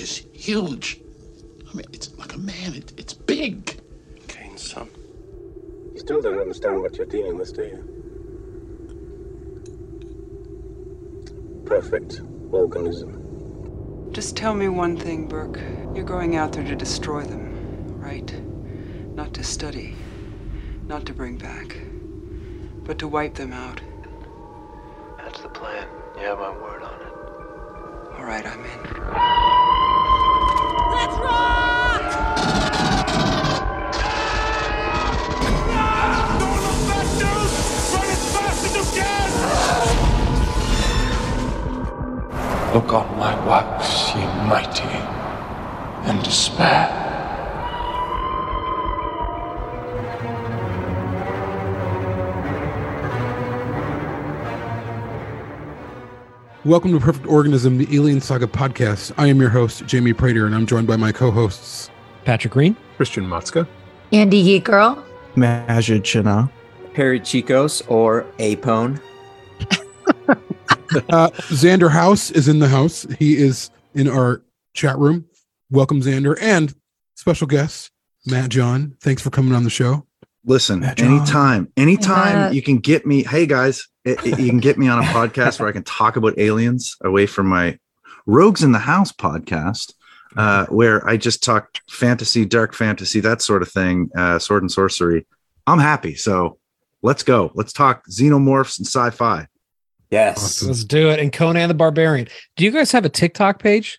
is huge. I mean, it's like a man. It, it's big. Kane's son. You still don't understand what you're dealing with, do you? Perfect organism. Just tell me one thing, Burke. You're going out there to destroy them, right? Not to study, not to bring back, but to wipe them out. That's the plan. You have my word on it. All right, I'm in. Look on my works, ye mighty, and despair. Welcome to Perfect Organism, the Alien Saga podcast. I am your host, Jamie Prater, and I'm joined by my co hosts. Patrick Green. Christian Matzke. Andy Geek Girl. Majid Chana. Perry Chicos or Apone. Uh, Xander House is in the house. He is in our chat room. Welcome, Xander. And special guest, Matt John. Thanks for coming on the show. Listen, Matt anytime, anytime Matt. you can get me. Hey guys, it- it- you can get me on a podcast where I can talk about aliens away from my Rogues in the House podcast, uh, where I just talk fantasy, dark fantasy, that sort of thing, uh, sword and sorcery. I'm happy. So let's go. Let's talk xenomorphs and sci-fi. Yes. Let's do it. And Conan the Barbarian. Do you guys have a TikTok page,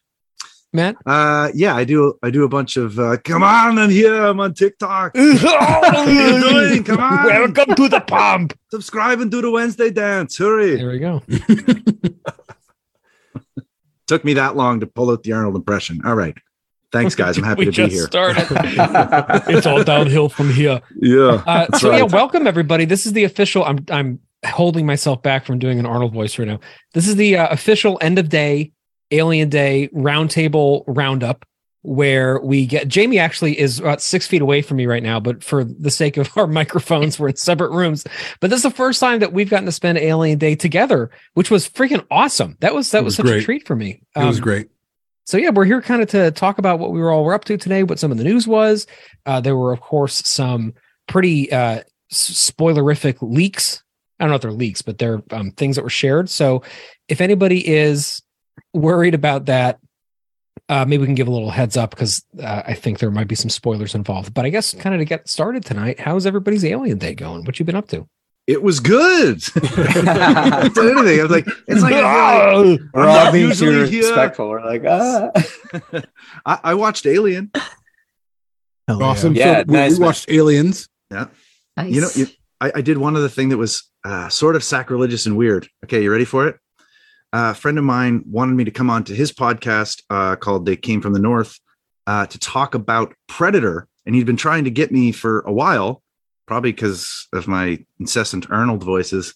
Matt? Uh, yeah, I do. I do a bunch of. Uh, Come on, I'm here. I'm on TikTok. What are you doing? Come on. Welcome to the pump. Subscribe and do the Wednesday dance. Hurry. There we go. Took me that long to pull out the Arnold impression. All right. Thanks, guys. I'm happy to be just here. started. it's all downhill from here. Yeah. Uh, so yeah, welcome everybody. This is the official. I'm I'm holding myself back from doing an Arnold voice right now. This is the uh, official end of day Alien Day roundtable roundup where we get Jamie actually is about six feet away from me right now, but for the sake of our microphones, we're in separate rooms. But this is the first time that we've gotten to spend Alien Day together, which was freaking awesome. That was that was, was such great. a treat for me. It was Um, great. so yeah, we're here kind of to talk about what we were all were up to today, what some of the news was. Uh, there were, of course, some pretty uh, spoilerific leaks. I don't know if they're leaks, but they're um, things that were shared. So if anybody is worried about that, uh, maybe we can give a little heads up because uh, I think there might be some spoilers involved. But I guess kind of to get started tonight, how's everybody's Alien Day going? What you been up to? It was good. I anything. I was like, it's like I like We're all being too here. respectful. We're like, ah. I, I watched Alien. Hell Awesome. Yeah, so we, nice, we man. watched Aliens. Yeah. Nice. You know, you, I, I did one other thing that was uh, sort of sacrilegious and weird. Okay, you ready for it? Uh, a friend of mine wanted me to come on to his podcast uh, called "They Came from the North" uh, to talk about Predator, and he'd been trying to get me for a while, probably because of my incessant Arnold voices.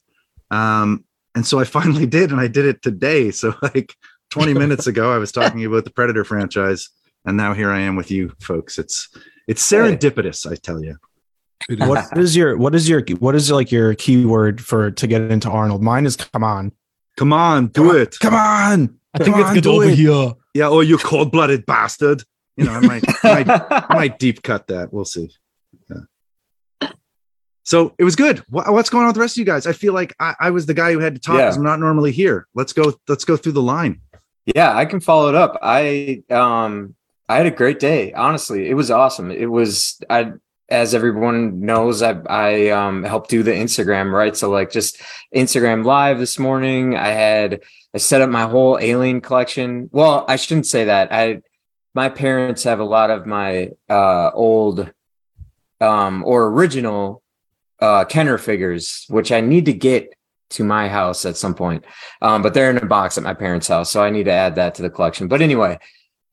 Um, and so I finally did, and I did it today. So, like 20 minutes ago, I was talking about the Predator franchise, and now here I am with you folks. It's it's serendipitous, I tell you. It is. What is your what is your what is like your keyword for to get into Arnold? Mine is come on. Come on, do Come on. it. Come on. I think Come let's on, get over it. here. Yeah, oh, you cold blooded bastard. You know, I might, I might, might deep cut that. We'll see. Yeah. So it was good. What's going on with the rest of you guys? I feel like I, I was the guy who had to talk Yeah. because I'm not normally here. Let's go. Let's go through the line. yeah, I can follow it up. I um I had a great day. Honestly, it was awesome. It was I as everyone knows, I I um helped do the Instagram, right? So like just Instagram live this morning. I had I set up my whole alien collection. Well, I shouldn't say that. I my parents have a lot of my uh old um or original uh Kenner figures, which I need to get to my house at some point. Um, but they're in a box at my parents' house, so I need to add that to the collection. But anyway,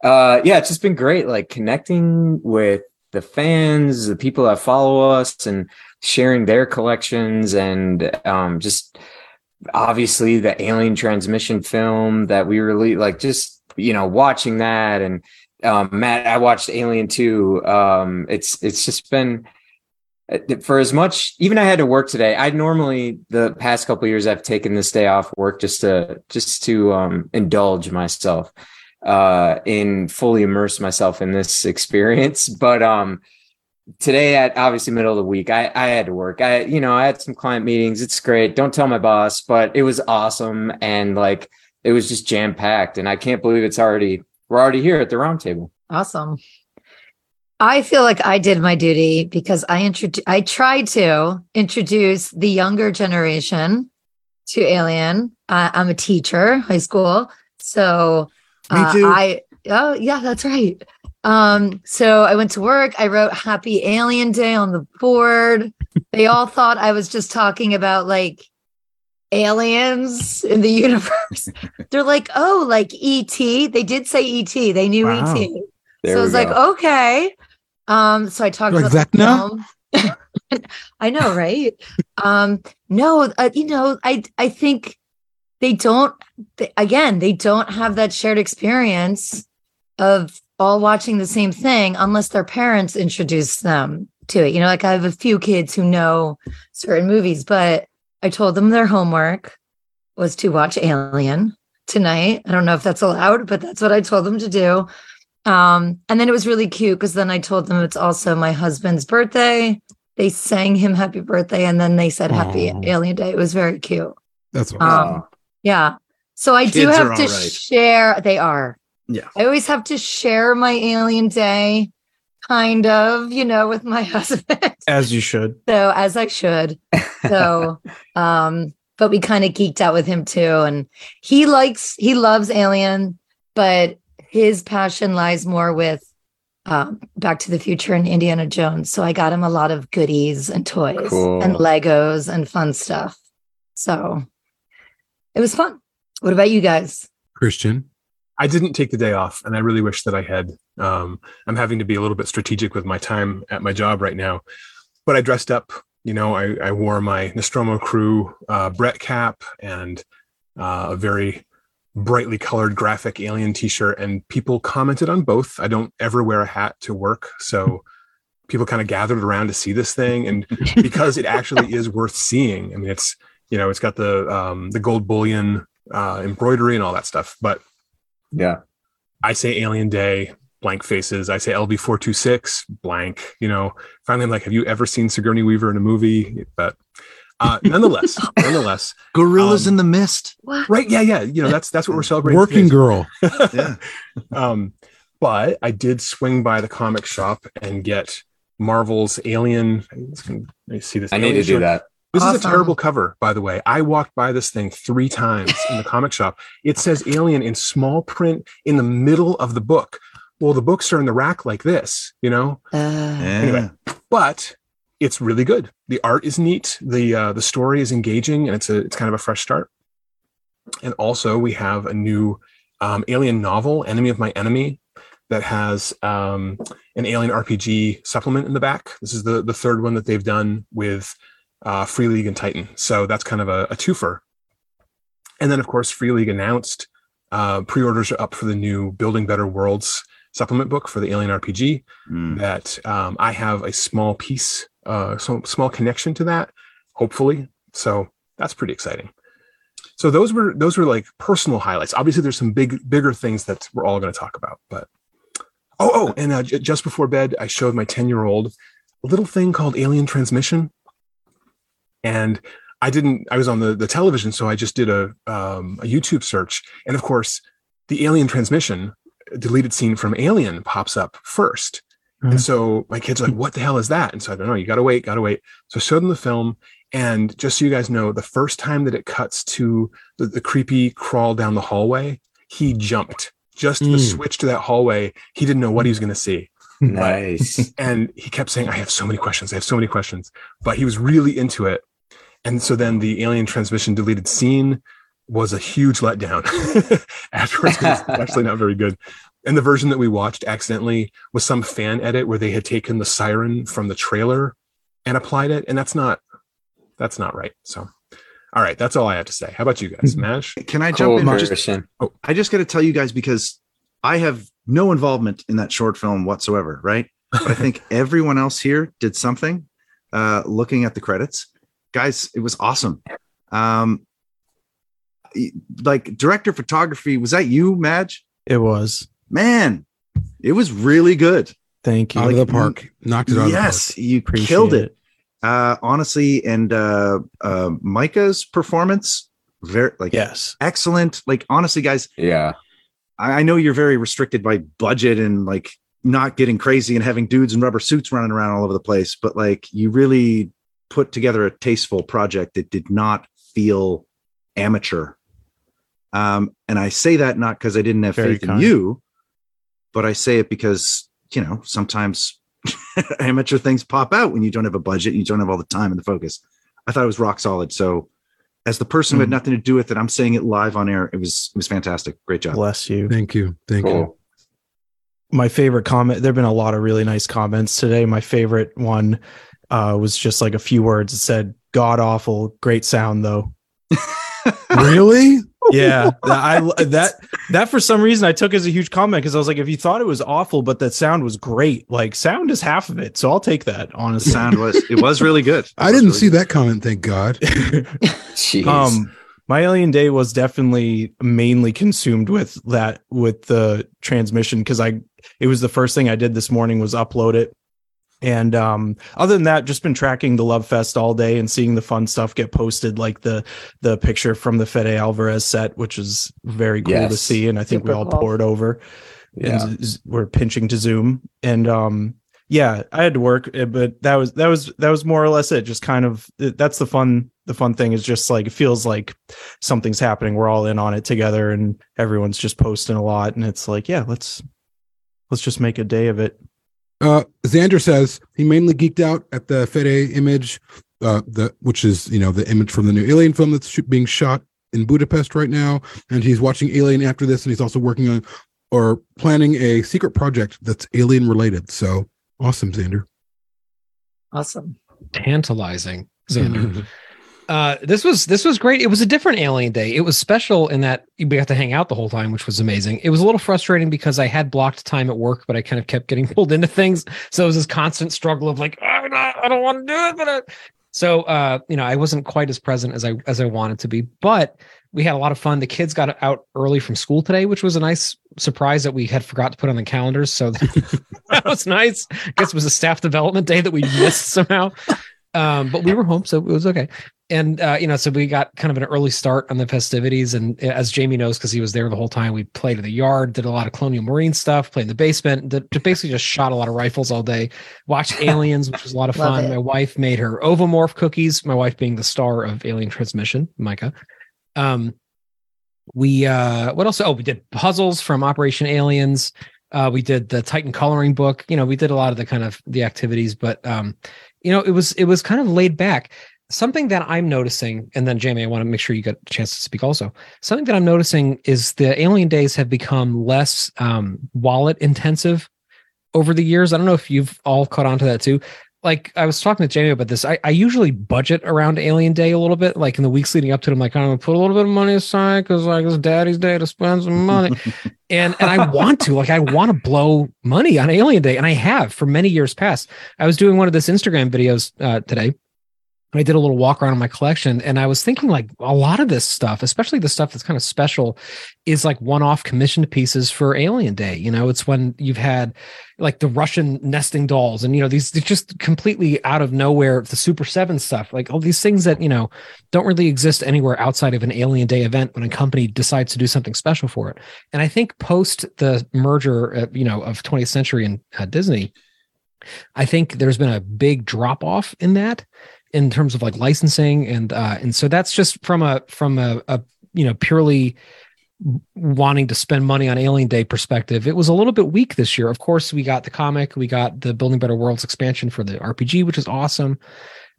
uh, yeah, it's just been great, like connecting with the fans, the people that follow us, and sharing their collections, and um, just obviously the Alien Transmission film that we released, like just you know watching that, and um, Matt, I watched Alien Two. Um, it's it's just been uh, for as much even i had to work today i normally the past couple years i've taken this day off work just to just to um indulge myself uh, in fully immerse myself in this experience. But um, today at obviously middle of the week, I, I had to work. I, you know, I had some client meetings. It's great. Don't tell my boss, but it was awesome. And like, it was just jam packed. And I can't believe it's already, we're already here at the round table. Awesome. I feel like I did my duty because I introduced I tried to introduce the younger generation to Alien. Uh, I'm a teacher, high school, so Me too. I oh yeah, that's right. Um, so I went to work. I wrote Happy Alien Day on the board. they all thought I was just talking about like aliens in the universe. They're like, oh, like ET. They did say ET. They knew Wow. ET. There so I we was like, okay. Um, so I talked Like about the Vecna? film. I know, right? um, no, uh, you know, I I think they don't. They, again, they don't have that shared experience of all watching the same thing unless their parents introduce them to it. You know, like I have a few kids who know certain movies, but I told them their homework was to watch Alien tonight. I don't know if that's allowed, but that's what I told them to do. Um, and then it was really cute because then I told them it's also my husband's birthday. They sang him happy birthday and then they said happy Aw. alien day. It was very cute. That's awesome. Um, yeah. So I do have to right. share. They are. Yeah. I always have to share my alien day, kind of, you know, with my husband. As you should. so as I should. So, um, but we kind of geeked out with him too, and he likes he loves Alien, but his passion lies more with um, Back to the Future and Indiana Jones. So I got him a lot of goodies and toys Cool. and Legos and fun stuff. So it was fun. What about you guys? Christian. I didn't take the day off, and I really wish that I had. Um, I'm having to be a little bit strategic with my time at my job right now, but I dressed up. You know, I, I wore my Nostromo crew uh, Brett cap and uh, a very brightly colored graphic alien T-shirt, and people commented on both. I don't ever wear a hat to work, so people kind of gathered around to see this thing, and because it actually is worth seeing. I mean, it's you know, it's got the um, the gold bullion uh, embroidery and all that stuff, but Yeah. I say Alien Day, blank faces. I say LV four two six, blank. You know, finally, I'm like, have you ever seen Sigourney Weaver in a movie? But uh, nonetheless, nonetheless, Gorillas Um, in the mist. What? right? Yeah, yeah. You know, that's that's what we're celebrating. Working today. girl. Yeah. um, but I did swing by the comic shop and get Marvel's Alien. Let me see this. I need to Alien do that. This is a terrible cover, by the way. I walked by this thing three times in the comic shop. It says Alien in small print in the middle of the book. Well, the books are in the rack like this, you know. Uh, Anyway, but it's really good. The art is neat. The uh, the story is engaging, and it's a it's kind of a fresh start. And also, we have a new um, Alien novel, Enemy of My Enemy, that has um, an Alien RPG supplement in the back. This is the the third one that they've done with uh, Free League and Titan. So that's kind of a, a twofer. And then, of course, Free League announced uh, pre-orders are up for the new Building Better Worlds supplement book for the Alien RPG Mm. that um, I have a small piece, uh, some small connection to that, hopefully. So that's pretty exciting. So those were those were like personal highlights. Obviously, there's some big bigger things that we're all going to talk about. But oh oh, and uh, j- just before bed, I showed my ten year old a little thing called Alien Transmission, and I didn't. I was on the the television, so I just did a um, a YouTube search, and of course, the Alien Transmission deleted scene from Alien pops up first. And so my kids are like, what the hell is that? And so I don't know, you gotta wait, gotta wait. So I showed them the film. And just so you guys know, the first time that it cuts to the, the creepy crawl down the hallway, he jumped. Just the Mm. switch to that hallway, he didn't know what he was gonna see. Nice. And he kept saying, I have so many questions, I have so many questions. But he was really into it. And so then the alien transmission deleted scene was a huge letdown afterwards. 'cause It's actually not very good. And the version that we watched accidentally was some fan edit where they had taken the siren from the trailer and applied it. And that's not that's not right. So all right, that's all I have to say. How about you guys? Mash? Can I Cool, jump in? Just, Christian. I just got to tell you guys because I have no involvement in that short film whatsoever, right? But I think everyone else here did something. Uh, looking at the credits, guys, it was awesome. Um, like director of photography, was that you, Madge? It was. Man, it was really good. Thank you. Out of the park. Knocked it out yes, of the you Appreciate killed it. it. Uh, honestly, and uh, uh, Micah's performance, very like Yes. excellent. Like honestly, guys, Yeah. I, I know you're very restricted by budget and like not getting crazy and having dudes in rubber suits running around all over the place, but like you really put together a tasteful project that did not feel amateur. Um, and I say that not because I didn't have Very faith in you, but I say it because you know sometimes amateur things pop out when you don't have a budget, and you don't have all the time and the focus. I thought it was rock solid. So, as the person who had Mhm. nothing to do with it, I'm saying it live on air. It was it was fantastic. Great job. Bless you. Thank you. Thank you. My favorite comment there have been a lot of really nice comments today my favorite one uh, was just like a few words it said god awful great sound though Really? yeah i that that for some reason i took as a huge comment because i was like if you thought it was awful but that sound was great like sound is half of it so i'll take that The honestly sound was it was really good. It I didn't really see good. that comment, thank God. Jeez. um my alien day was definitely mainly consumed with that with the transmission because i it was the first thing i did this morning was upload it and um other than that just been tracking the love fest all day and seeing the fun stuff get posted like the the picture from the fede alvarez set which is very cool to see and i think we all cool. poured over yeah. and z- we're pinching to zoom and um yeah i had to work eh, but that was that was that was more or less it just kind of eh, that's the fun the fun thing is just like it feels like something's happening we're all in on it together and everyone's just posting a lot and it's like yeah let's let's just make a day of it Uh, Xander says he mainly geeked out at the Fede image, uh, the which is you know the image from the new Alien film that's sh- being shot in Budapest right now, and he's watching Alien after this, and he's also working on or planning a secret project that's Alien related. So awesome, Xander. Awesome. tantalizing xander uh this was this was great. It was a different alien day. It was special in that we got to hang out the whole time which was amazing. It was a little frustrating because i had blocked time at work but i kind of kept getting pulled into things. So it was this constant struggle of like "I'm i don't want to do it but I... so uh you know i wasn't quite as present as i as i wanted to be but we had a lot of fun. The kids got out early from school today which was a nice surprise that we had forgot to put on the calendars. So that was nice. I guess it was a staff development day that we missed somehow. Um but we were home so it was okay and uh you know so we got kind of an early start on the festivities. And uh, as jamie knows because he was there the whole time we played in the yard did a lot of colonial marine stuff played in the basement did, basically just shot a lot of rifles all day watched aliens which was a lot of fun. it. my wife made her ovomorph cookies my wife being the star of alien transmission micah. Um we uh what else? Oh we did puzzles from operation aliens. Uh we did the titan coloring book. You know we did a lot of the kind of the activities but um you know it was it was kind of laid back something that i'm noticing and then jamie i want to make sure you get a chance to speak also something that i'm noticing is the alien days have become less um wallet intensive over the years i don't know if you've all caught on to that too like I was talking to Jamie about this. I, I usually budget around Alien Day a little bit. Like in the weeks leading up to it, I'm like, I'm gonna put a little bit of money aside because like it's Daddy's Day to spend some money, and and I want to like I want to blow money on Alien Day, and I have for many years past. I was doing one of this Instagram videos uh, today. I did a little walk around in my collection, and I was thinking like a lot of this stuff, especially the stuff that's kind of special, is like one-off commissioned pieces for Alien Day. You know, it's when you've had like the Russian nesting dolls and you know these just completely out of nowhere the Super 7 stuff like all these things that you know don't really exist anywhere outside of an Alien Day event when a company decides to do something special for it and I think post the merger uh, you know of 20th Century and uh, Disney I think there's been a big drop off in that in terms of like licensing and uh and so that's just from a from a, a you know purely wanting to spend money on Alien Day perspective, it was a little bit weak this year. Of course, we got the comic, we got the Building Better Worlds expansion for the RPG, which is awesome.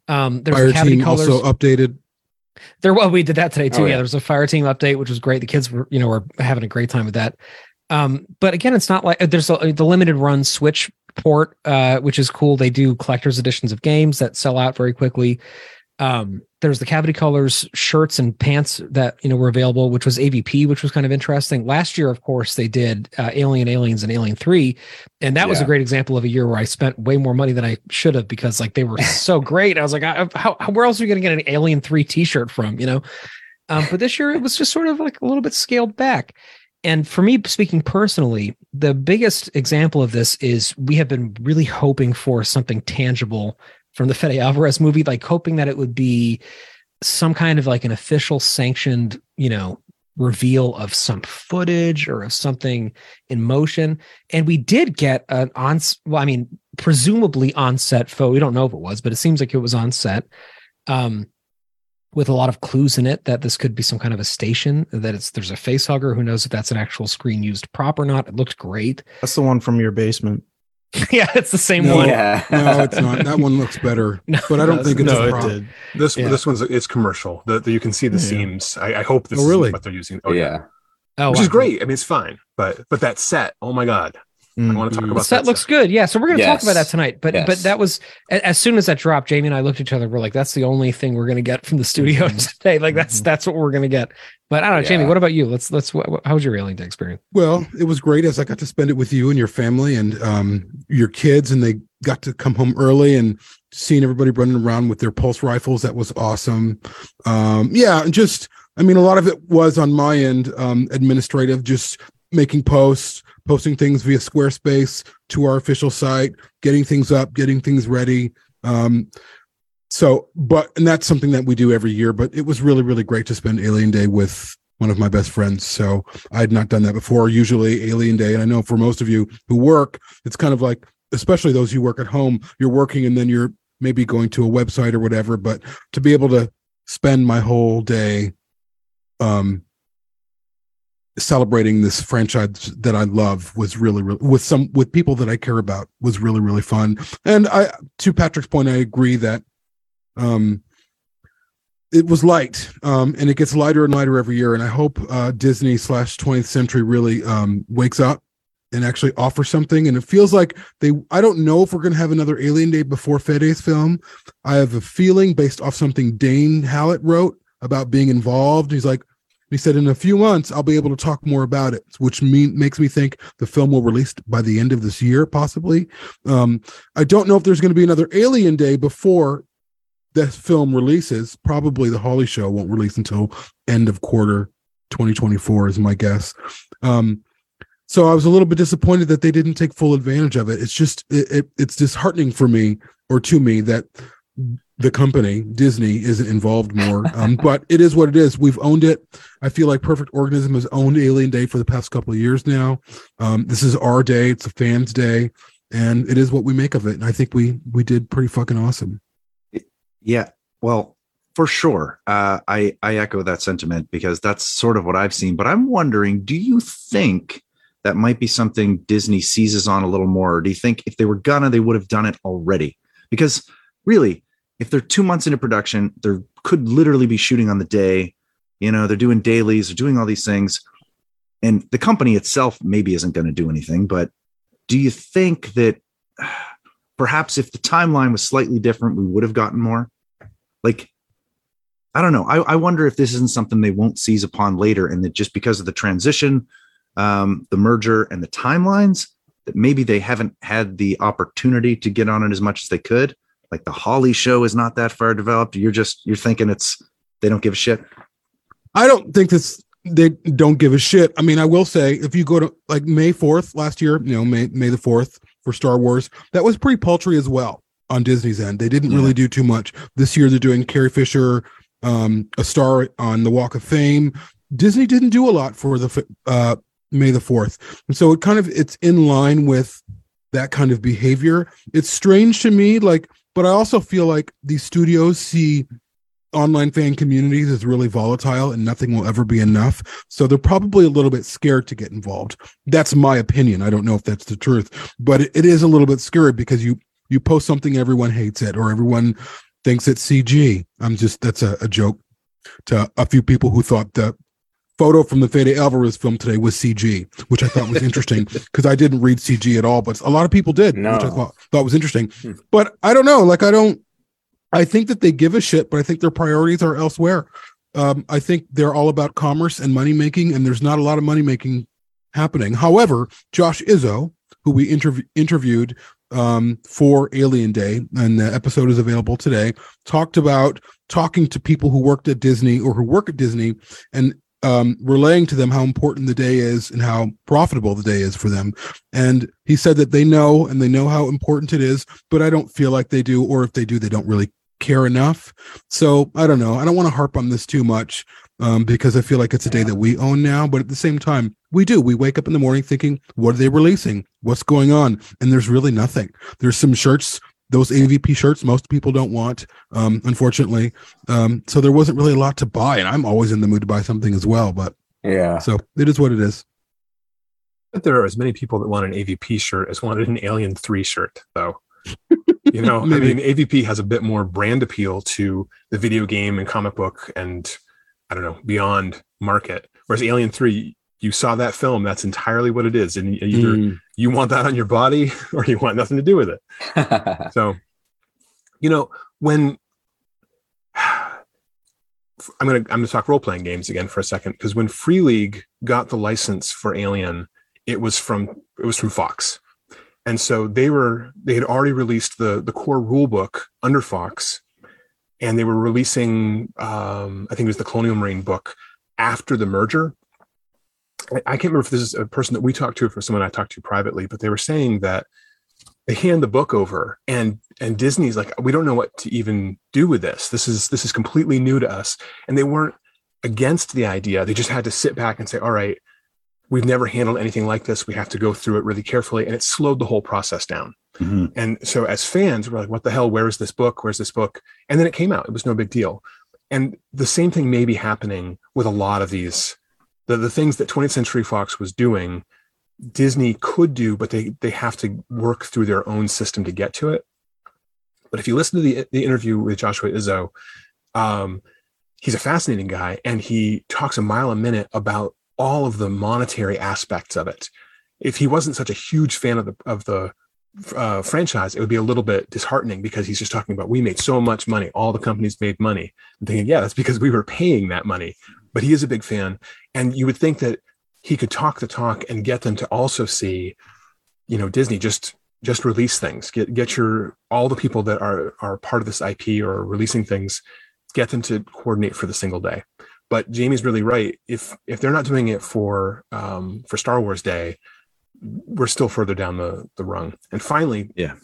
Um, there's Fire Cavity team Colors. also updated. There, well, we did that today too. Oh, yeah. yeah. there was a fire team update, which was great. The kids were, you know, were having a great time with that. Um, but again, it's not like there's a, the limited run Switch port, uh, which is cool. They do collector's editions of games that sell out very quickly. Um, there's the Cavity Colors shirts and pants that you know were available, which was AVP, which was kind of interesting. Last year, of course, they did uh, Alien, Aliens, and Alien Three, and that was a great example of a year where I spent way more money than I should have because like they were so great. I was like, I, how, how where else are you going to get an Alien Three T-shirt from? You know, um, but this year it was just sort of like a little bit scaled back. And for me, speaking personally, the biggest example of this is we have been really hoping for something tangible from the Fede Alvarez movie, like hoping that it would be some kind of like an official sanctioned, you know, reveal of some footage or of something in motion. And we did get an on, well, I mean, presumably on set photo. We don't know if it was, but it seems like it was on set. Um, with a lot of clues in it that this could be some kind of a station that it's there's a face hugger who knows if that's an actual screen used prop or not it looked great That's the one from your basement. yeah it's the same No, one no, it's not. That one looks better, No, but I don't think it's no, a it did. This Yeah. this one's it's commercial. The, the- you can see the Yeah. seams. I, I hope this Oh, really? is what they're using. Oh yeah. oh which wow. is great. I mean, it's fine, but but that set. Oh my god, I want to talk about the set that looks good yeah so we're gonna talk about that tonight but Yes. but that was as soon as that dropped jamie and i looked at each other we're like that's the only thing we're gonna get from the studio Mhm. today like that's Mhm. that's what we're gonna get but i don't know jamie what about you let's let's what, what- how was your alien day experience Well, it was great as I got to spend it with you and your family and um, your kids, and they got to come home early and seeing everybody running around with their pulse rifles. That was awesome. Um, yeah, and just I mean, a lot of it was on my end, um, administrative, just making posts, posting things via Squarespace to our official site, getting things up, getting things ready. Um, so, but and that's something that we do every year. But it was really, really great to spend Alien Day with one of my best friends. So I had not done that before. Usually Alien Day, and I know for most of you who work, it's kind of like, especially those who work at home, you're working and then you're maybe going to a website or whatever. But to be able to spend my whole day um celebrating this franchise that I love was really, really with some with people that I care about was really, really fun. And I to Patrick's point, I agree that um it was light um and it gets lighter and lighter every year. And i hope uh disney slash 20th century really um wakes up and actually offers something. And it feels like they i don't know if we're going to have another alien day before fede's film. I have a feeling based off something dane hallett wrote about being involved. He's like he said in a few months i'll be able to talk more about it which mean makes me think the film will release by the end of this year possibly um i don't know if there's going to be another alien day before the film releases, probably the Holly show won't release until end of quarter 2024 is my guess. Um, so I was a little bit disappointed that they didn't take full advantage of it. It's just it, it, it's disheartening for me or to me that the company Disney isn't involved more. Um, but it is what it is. We've owned it. I feel like Perfect Organism has owned Alien Day for the past couple of years now. Um, this is our day. It's a fans' day, and it is what we make of it. And I think we we did pretty fucking awesome. Yeah, well, for sure. Uh, I I echo that sentiment because that's sort of what I've seen. But I'm wondering, do you think that might be something Disney seizes on a little more, or do you think if they were gonna, they would have done it already? Because really, if they're two months into production, they could literally be shooting on the day. You know, they're doing dailies, they're doing all these things, and the company itself maybe isn't going to do anything. But do you think that perhaps if the timeline was slightly different, we would have gotten more? Like, I don't know. I, I wonder if this isn't something they won't seize upon later, and that just because of the transition, um, the merger, and the timelines, that maybe they haven't had the opportunity to get on it as much as they could. Like the Hawley show is not that far developed. You're just you're thinking it's they don't give a shit. I don't think this they don't give a shit. I mean, I will say if you go to like May 4th last year, you know, May May the 4th for Star Wars, that was pretty paltry as well on Disney's end. They didn't really do too much. This year they're doing Carrie Fisher, um, a star on the Walk of Fame. Disney didn't do a lot for the uh May the 4th. And so it kind of it's in line with that kind of behavior. It's strange to me like but I also feel like these studios see online fan communities is really volatile and nothing will ever be enough. So they're probably a little bit scared to get involved. That's my opinion. I don't know if that's the truth, but it, it is a little bit scary because you you post something, everyone hates it, or everyone thinks it's CG. I'm just that's a, a joke to a few people who thought the photo from the Fede Alvarez film today was CG, which I thought was interesting because I didn't read CG at all, but a lot of people did, which I No. thought thought was interesting. But I don't know, like I don't I think that they give a shit, but I think their priorities are elsewhere. Um, I think they're all about commerce and money making, and there's not a lot of money making happening. However, Josh Izzo, who we interv- interviewed um, for Alien Day, and the episode is available today, talked about talking to people who worked at Disney or who work at Disney and um, relaying to them how important the day is and how profitable the day is for them. And he said that they know and they know how important it is, but I don't feel like they do, or if they do, they don't really care enough. So I don't know. I don't want to harp on this too much um, because I feel like it's a day that we own now. But at the same time, we do. We wake up in the morning thinking, what are they releasing? What's going on? And there's really nothing. There's some shirts those AVP shirts most people don't want, um, unfortunately. Um, so there wasn't really a lot to buy, and I'm always in the mood to buy something as well. But yeah, so it is what it is. But there are as many people that want an AVP shirt as wanted an Alien Three shirt, though. You know, I Maybe. mean, AVP has a bit more brand appeal to the video game and comic book and I don't know beyond market. Whereas Alien Three, you saw that film, that's entirely what it is, and either Mm. You want that on your body or you want nothing to do with it. so, you know, when I'm gonna I'm gonna talk role playing games again for a second because when Free League got the license for Alien, it was from it was from Fox, and so they were they had already released the the core rule book under Fox, and they were releasing um, I think it was the Colonial Marine book after the merger. I, can't remember if this is a person that we talked to or for someone I talked to privately, but they were saying that they hand the book over and and disney's like we don't know what to even do with this. This is this is completely new to us. And they weren't against the idea. They just had to sit back and say all right we've never handled anything like this. We have to go through it really carefully. And it slowed the whole process down. Mhm. and so as fans we're like what the hell? Where is this book? Where's this book? And then it came out. It was no big deal. And the same thing may be happening with a lot of these the, the things that 20th century fox was doing Disney could do, but they they have to work through their own system to get to it. But if you listen to the the interview with Joshua Izzo, um, he's a fascinating guy, and he talks a mile a minute about all of the monetary aspects of it. If he wasn't such a huge fan of the of the uh, franchise, it would be a little bit disheartening because he's just talking about we made so much money, all the companies made money. I'm thinking, yeah, that's because we were paying that money. But he is a big fan, and you would think that he could talk the talk and get them to also see, you know, Disney just just release things. Get get your all the people that are are part of this IP or releasing things, get them to coordinate for the single day. But Jamie's really right. If if they're not doing it for um, for Star Wars Day, we're still further down the the rung. And finally, Yeah.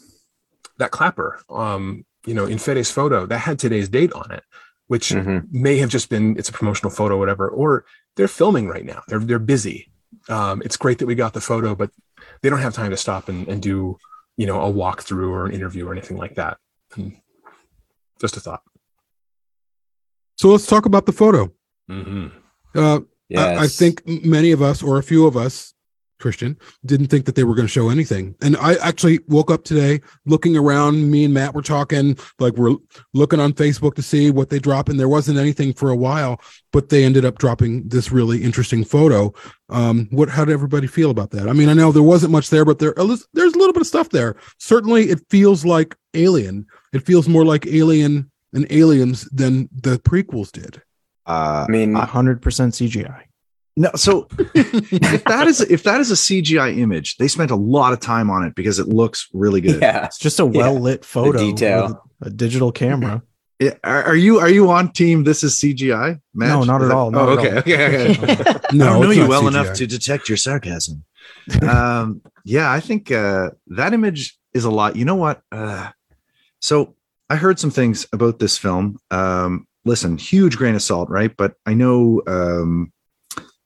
that clapper, um, you know, in Fede's photo that had today's date on it, which Mhm. may have just been it's a promotional photo, whatever, or they're filming right now. They're they're busy. Um, it's great that we got the photo, but they don't have time to stop and, and do you know a walkthrough or an interview or anything like that. And just a thought. So let's talk about the photo. hmm Uh, I, I think many of us, or a few of us, Christian, didn't think that they were going to show anything. And I actually woke up today looking around. Me and Matt were talking, like we're looking on Facebook to see what they drop, and there wasn't anything for a while. But they ended up dropping this really interesting photo. Um, what? How did everybody feel about that? I mean, I know there wasn't much there, but there there's a little bit of stuff there. Certainly, it feels like Alien. It feels more like Alien and Aliens than the prequels did. Uh, I mean, hundred percent CGI. No, so if that is if that is a CGI image, they spent a lot of time on it because it looks really good. yeah. It's just a well lit photo. detail. with a digital camera. Yeah, Are, are you are you on team? This is CGI. Matt? No, not at all, not oh, at okay, all. okay, okay. No, I don't know you well CGI. enough to detect your sarcasm. um, yeah, I think uh, that image is a lot. You know what? Uh, so I heard some things about this film. Um, listen, huge grain of salt, right? But I know um,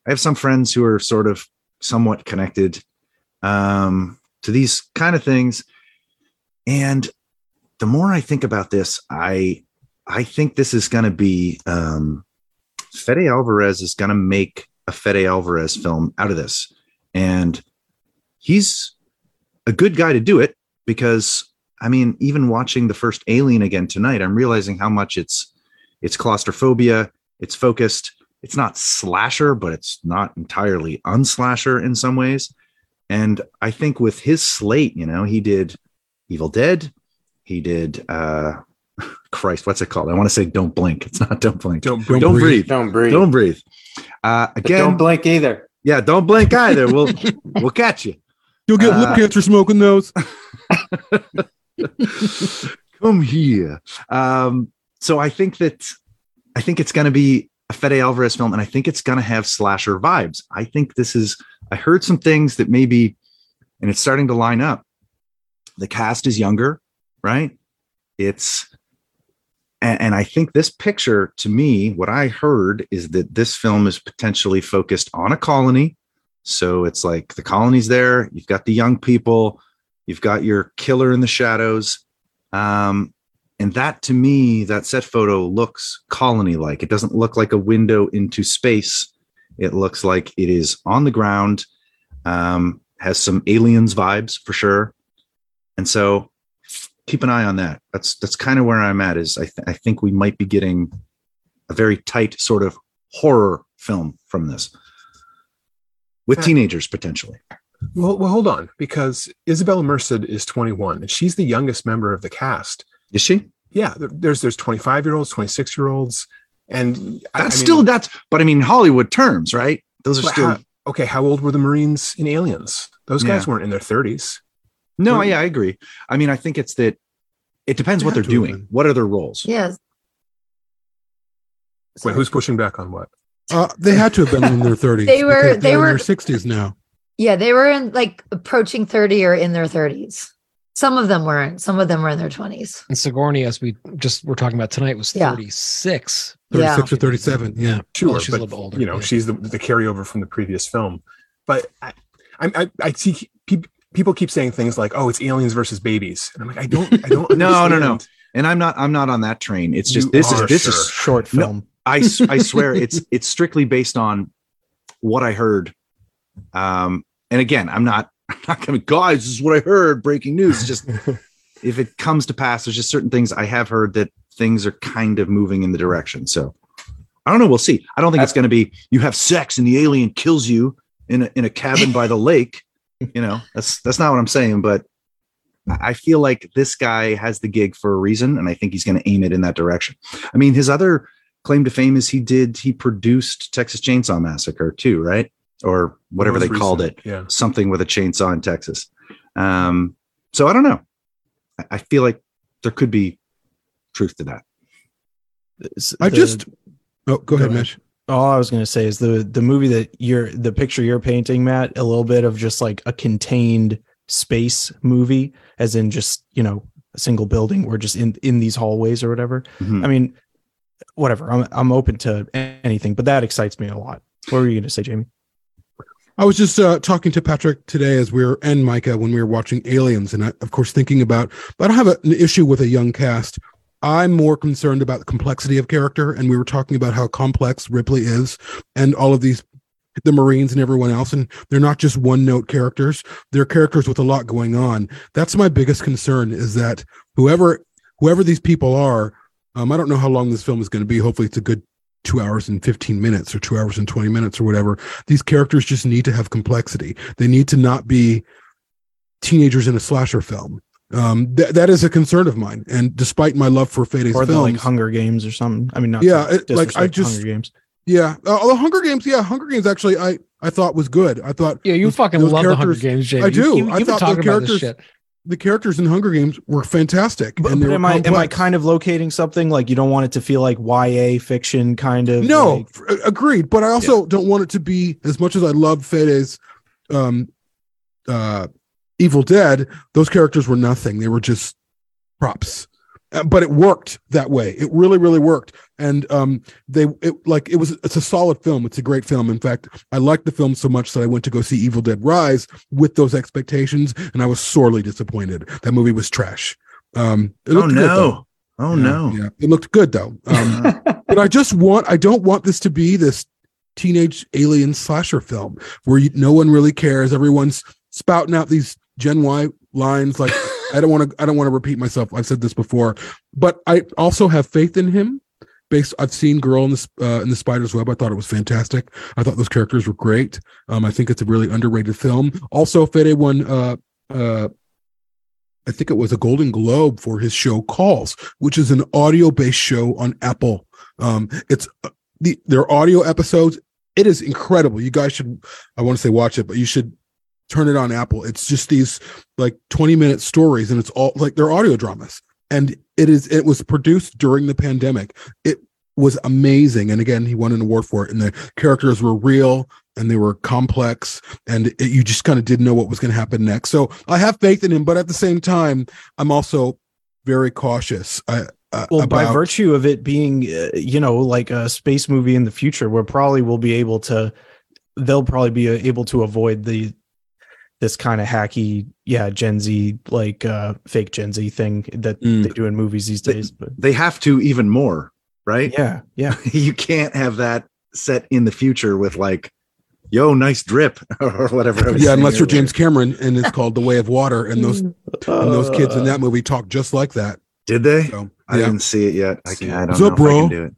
I have some friends who are sort of somewhat connected um, to these kind of things, and the more I think about this, I I think this is going to be um, Fede Alvarez is going to make a Fede Alvarez film out of this, and he's a good guy to do it because I mean, even watching the first Alien again tonight, I'm realizing how much it's it's claustrophobia, it's focused, it's not slasher, but it's not entirely unslasher in some ways. And I think with his slate, you know, he did Evil Dead, he did uh Christ, what's it called? I want to say Don't Blink. It's not Don't Blink. Don't Don't Don't breathe. breathe. Don't breathe. Don't breathe. Uh But again, don't blink either. yeah, don't blink either. We'll we'll catch you. You'll get Uh, lip cancer smoking those. Come here. Um, so I think that I think it's going to be a Fede Alvarez film, and I think it's going to have slasher vibes. I think this is. I heard some things that maybe, and it's starting to line up. The cast is younger, right? It's, and, and I think this picture, to me, what I heard is that this film is potentially focused on a colony. So it's like the colony's there. You've got the young people. You've got your killer in the shadows. Um, and that to me, that set photo looks colony like. It doesn't look like a window into space. It looks like it is on the ground, um, has some aliens vibes for sure. And so keep an eye on that. That's that's kind of where I'm at. Is I, th- I think we might be getting a very tight sort of horror film from this with teenagers potentially. Well, well, hold on, because Isabela Merced is 21, and she's the youngest member of the cast. Is she? Yeah, there's there's 25 year olds, 26 year olds, and That's I mean, still that's but I mean Hollywood terms, right? Those are still how- okay. How old were the Marines in Aliens? Those guys Yeah. weren't in their 30s. no, Or- yeah, I agree. I mean, I think it's that it depends They what they're have to have doing. been. What are their roles? Yes. Wait, who's pushing back on what? Uh, they had to have been in their 30s. They were- they were- in their 60s now. Yeah, they were in like approaching 30 or in their 30s. Some of them weren't. Some of them were in their 20s. And Sigourney, as we just were talking about tonight, was Yeah. 36. 36 or 37. Yeah. Sure, Well, she's a little bit older, You know, yeah. she's the, the carryover from the previous film. But I, I, I, I see pe- people keep saying things like, "Oh, it's aliens versus babies," and I'm like, I don't, I don't. No, no, no. understand. And I'm not I'm not on that train. It's just You this is this sir. is Short No. I, I swear it's it's strictly based on what I heard. Um and again, I'm not I'm not gonna guys, this is what I heard, breaking news. It's just if it comes to pass, there's just certain things I have heard that things are kind of moving in the direction. So I don't know. We'll see. I don't think it's going to be you have sex and the alien kills you in a, in a cabin by the lake. You know, that's that's not what I'm saying. But I I feel like this guy has the gig for a reason, and I think he's going to aim it in that direction. I mean, his other claim to fame is he did he produced Texas Chainsaw Massacre too, right? Or whatever they Most called it, Yeah. something with a chainsaw in Texas. Um, so I don't know. I- I feel like there could be truth to that. It's I the- just. Oh, go ahead, ahead. Mish. all I was going to say is the the movie that you're the picture you're painting, Matt, a little bit of just like a contained space movie, as in just you know a single building or just in in these hallways or whatever. Mhm. I mean, whatever. I'm I'm open to anything, but that excites me a lot. What were you going to say, Jamie? I was just uh, talking to Patrick today as we were and Micah when we were watching Aliens, and I, of course thinking about. But I don't have a, an issue with a young cast. I'm more concerned about the complexity of character, and we were talking about how complex Ripley is, and all of these, the Marines and everyone else, and they're not just one note characters. They're characters with a lot going on. That's my biggest concern is that whoever whoever these people are, um, I don't know how long this film is going to be. Hopefully, it's a good two hours and 15 minutes or two hours and 20 minutes or whatever these characters just need to have complexity. They need to not be teenagers in a slasher film. Um, th- that is a concern of mine. And despite my love for Fede's or the films, like Hunger Games or something. I mean, not Yeah, it- like, I just- Hunger Games. yeah, uh, the Hunger Games, yeah, Hunger Games actually, I I thought was good. I thought Yeah, you those- fucking those love the Hunger Games, Jamie. I You- do. You, I have been thought talking the about this characters- shit. The characters in Hunger Games were fantastic. But, and but am I am I kind of locating something like you don't want it to feel like YA fiction kind of? No, like- agreed. But I also don't want it to be as much as I love Fede's um, uh, Evil Dead. Those characters were nothing. They were just props. Uh, But it worked that way. It really, really worked. And um, they it like it was. It's a solid film. It's a great film. In fact, I liked the film so much that I went to go see Evil Dead Rise with those expectations, and I was sorely disappointed. That movie was trash. Um, it Oh looked good, though. no. Oh Yeah, no. Yeah, it looked good though. Um, but I just want I don't want this to be this teenage alien slasher film where you, no one really cares. Everyone's spouting out these Gen Y lines. Like I don't want to I don't want to repeat myself. I've said this before, but I also have faith in him. Based, I've seen Girl in the uh, in the Spider's Web. I thought it was fantastic. I thought those characters were great. Um, I think it's a really underrated film. Also, Fede won uh, uh, I think it was a Golden Globe for his show Calls, which is an audio based show on Apple. Um, it's uh, the their audio episodes. It is incredible. You guys should. I want to say watch it, but you should turn it on Apple. It's just these like twenty minute stories, and it's all like they're audio dramas. And it is. It was produced during the pandemic. It was amazing. And again, he won an award for it. And the characters were real and they were complex, and it, you just kind of didn't know what was going to happen next. So I have faith in him, but at the same time, I'm also very cautious. I, uh, well by virtue of it being uh, you know like a space movie in the future where probably we'll be able to they'll probably be uh, able to avoid the this kind of hacky yeah gen z like uh fake gen z thing that Mm. they do in movies these days but They have to even more, right? yeah yeah you can't have that set in the future with like, yo, nice drip or whatever. Yeah, unless you're. James Cameron and it's called The Way of Water, and those and those kids in that movie talk just like that. Did they? So, I yeah. didn't see it yet. I, can't, I don't What's know up, if I bro? can do it.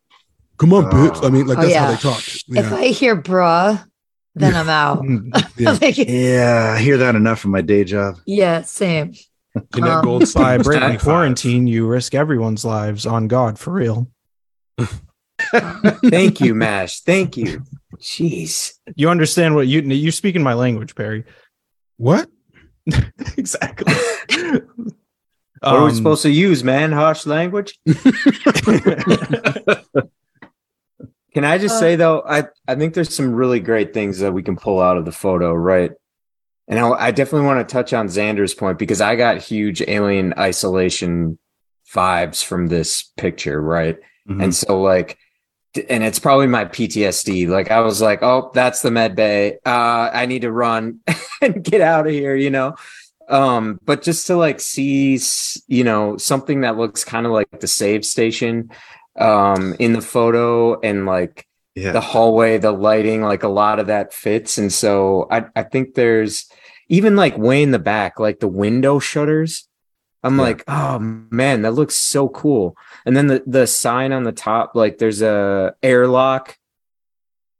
Come on, bitch. I mean, like Oh, that's yeah. how they talk. If I hear bruh, then I'm out. Yeah. Like, Yeah, I hear that enough in my day job. yeah, same. Jenette Um, Goldstein by breaking quarantine you risk everyone's lives on god for real Thank you, Mash. Thank you. Jeez. you understand what you you're speaking my language perry What? exactly What are we Um, supposed to use, man? Harsh language? Can I just Uh, say though, I I think there's some really great things that we can pull out of the photo, right? And I, I definitely want to touch on Xander's point because I got huge alien isolation vibes from this picture, right? Mhm. And so like and it's probably my PTSD. Like I was like, "Oh, that's the med bay. Uh I need to run and get out of here," you know. Um but just to like see you know something that looks kind of like the save station um in the photo and like Yeah. the hallway, the lighting, like a lot of that fits. And so I, I think there's even like way in the back, like the window shutters. I'm Yeah. like, oh man, that looks so cool. And then the, the sign on the top, like there's a airlock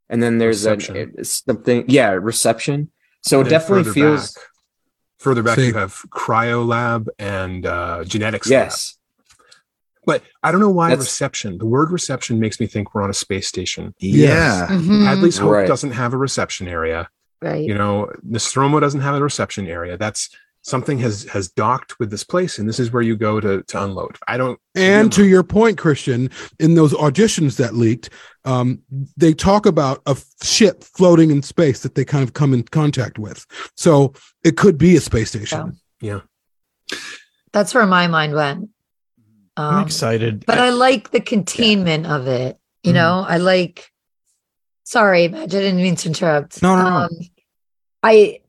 and then there's Reception. a something, yeah, reception. So And it definitely further feels, back- further back. See- You have cryo lab and uh, genetics. lab. yes. But I don't know why That's- reception. The word reception makes me think we're on a space station. yeah. Mhm. Hadley's Hope Right. doesn't have a reception area. right. You know, Nostromo doesn't have a reception area. That's something has has docked with this place, and this is where you go to to unload. I don't. And to your point, Christian, in those auditions that leaked, um, they talk about a f- ship floating in space that they kind of come in contact with. So it could be a space station. Yeah. That's where my mind went. I'm Um, excited but I like the containment of it. You Mhm. know, I like. Sorry, Madge, I didn't mean to interrupt. No, no, no. Um, I,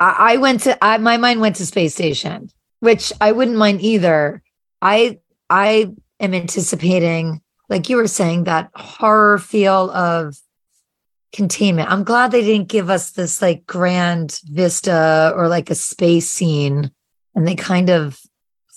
I, I went to. I my mind went to space station, which I wouldn't mind either. I, I am anticipating, like you were saying, that horror feel of containment. I'm glad they didn't give us this like grand vista or like a space scene, and they kind of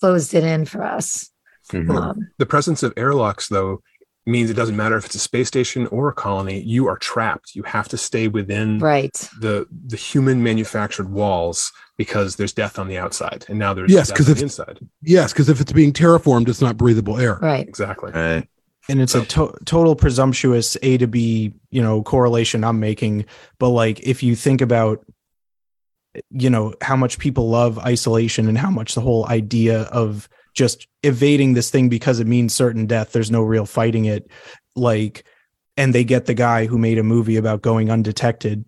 closed it in for us. Mhm. Um, The presence of airlocks, though, means it doesn't matter if it's a space station or a colony. You are trapped. You have to stay within right. the the human manufactured walls because there's death on the outside, and now there's Yes, because on if- the inside. Yes, because if it's being terraformed, it's not breathable air. Right. Exactly. Right. and it's a to- total presumptuous a to b you know correlation i'm making but like if you think about you know how much people love isolation and how much the whole idea of just evading this thing because it means certain death. There's no real fighting it. Like and they get the guy who made a movie about going undetected.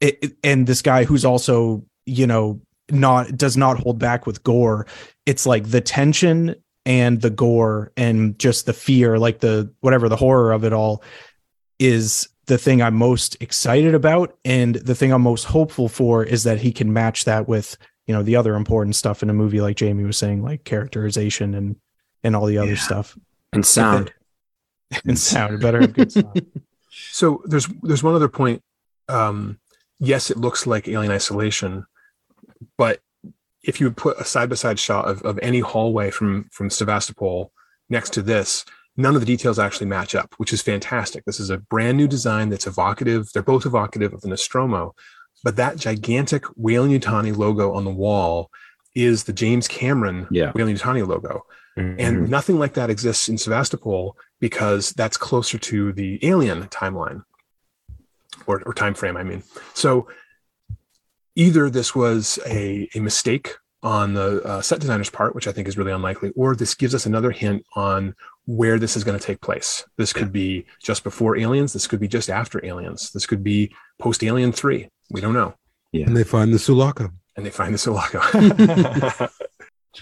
It, it- and this guy who's also you know not does not hold back with gore. It's like the tension and the gore and just the fear like the whatever the horror of it all is the thing i'm most excited about. And the thing i'm most hopeful for is that he can match that with you know the other important stuff in a movie like jamie was saying like characterization and and all the other Yeah. stuff And sound. and sound better have good sound So there's there's one other point. Um, yes, it looks like alien isolation, but if you would put a side by side shot of, of any hallway from from Sevastopol next to this, none of the details actually match up, which is fantastic. This is a brand new design that's evocative. They're both evocative of the Nostromo, but that gigantic Weyland-Yutani logo on the wall is the James Cameron Yeah. Weyland-Yutani logo. Mhm. And nothing like that exists in Sevastopol because that's closer to the alien timeline or, or time frame, I mean. So either this was a, a mistake on the uh, set designer's part, which I think is really unlikely, or this gives us another hint on where this is going to take place. This could be just before Aliens. This could be just after Aliens. This could be post Alien 3. We don't know. Yeah. And they find the Sulaco. And they find the Sulaco.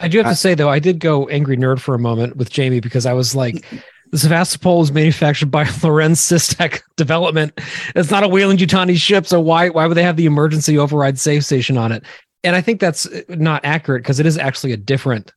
I do have to say though, I did go angry nerd for a moment with Jamie because I was like, the Sevastopol is manufactured by Lorenz SysTech Development. It's not a Weyland Yutani ship, so why why would they have the emergency override safe station on it? And I think that's not accurate because it is actually a different.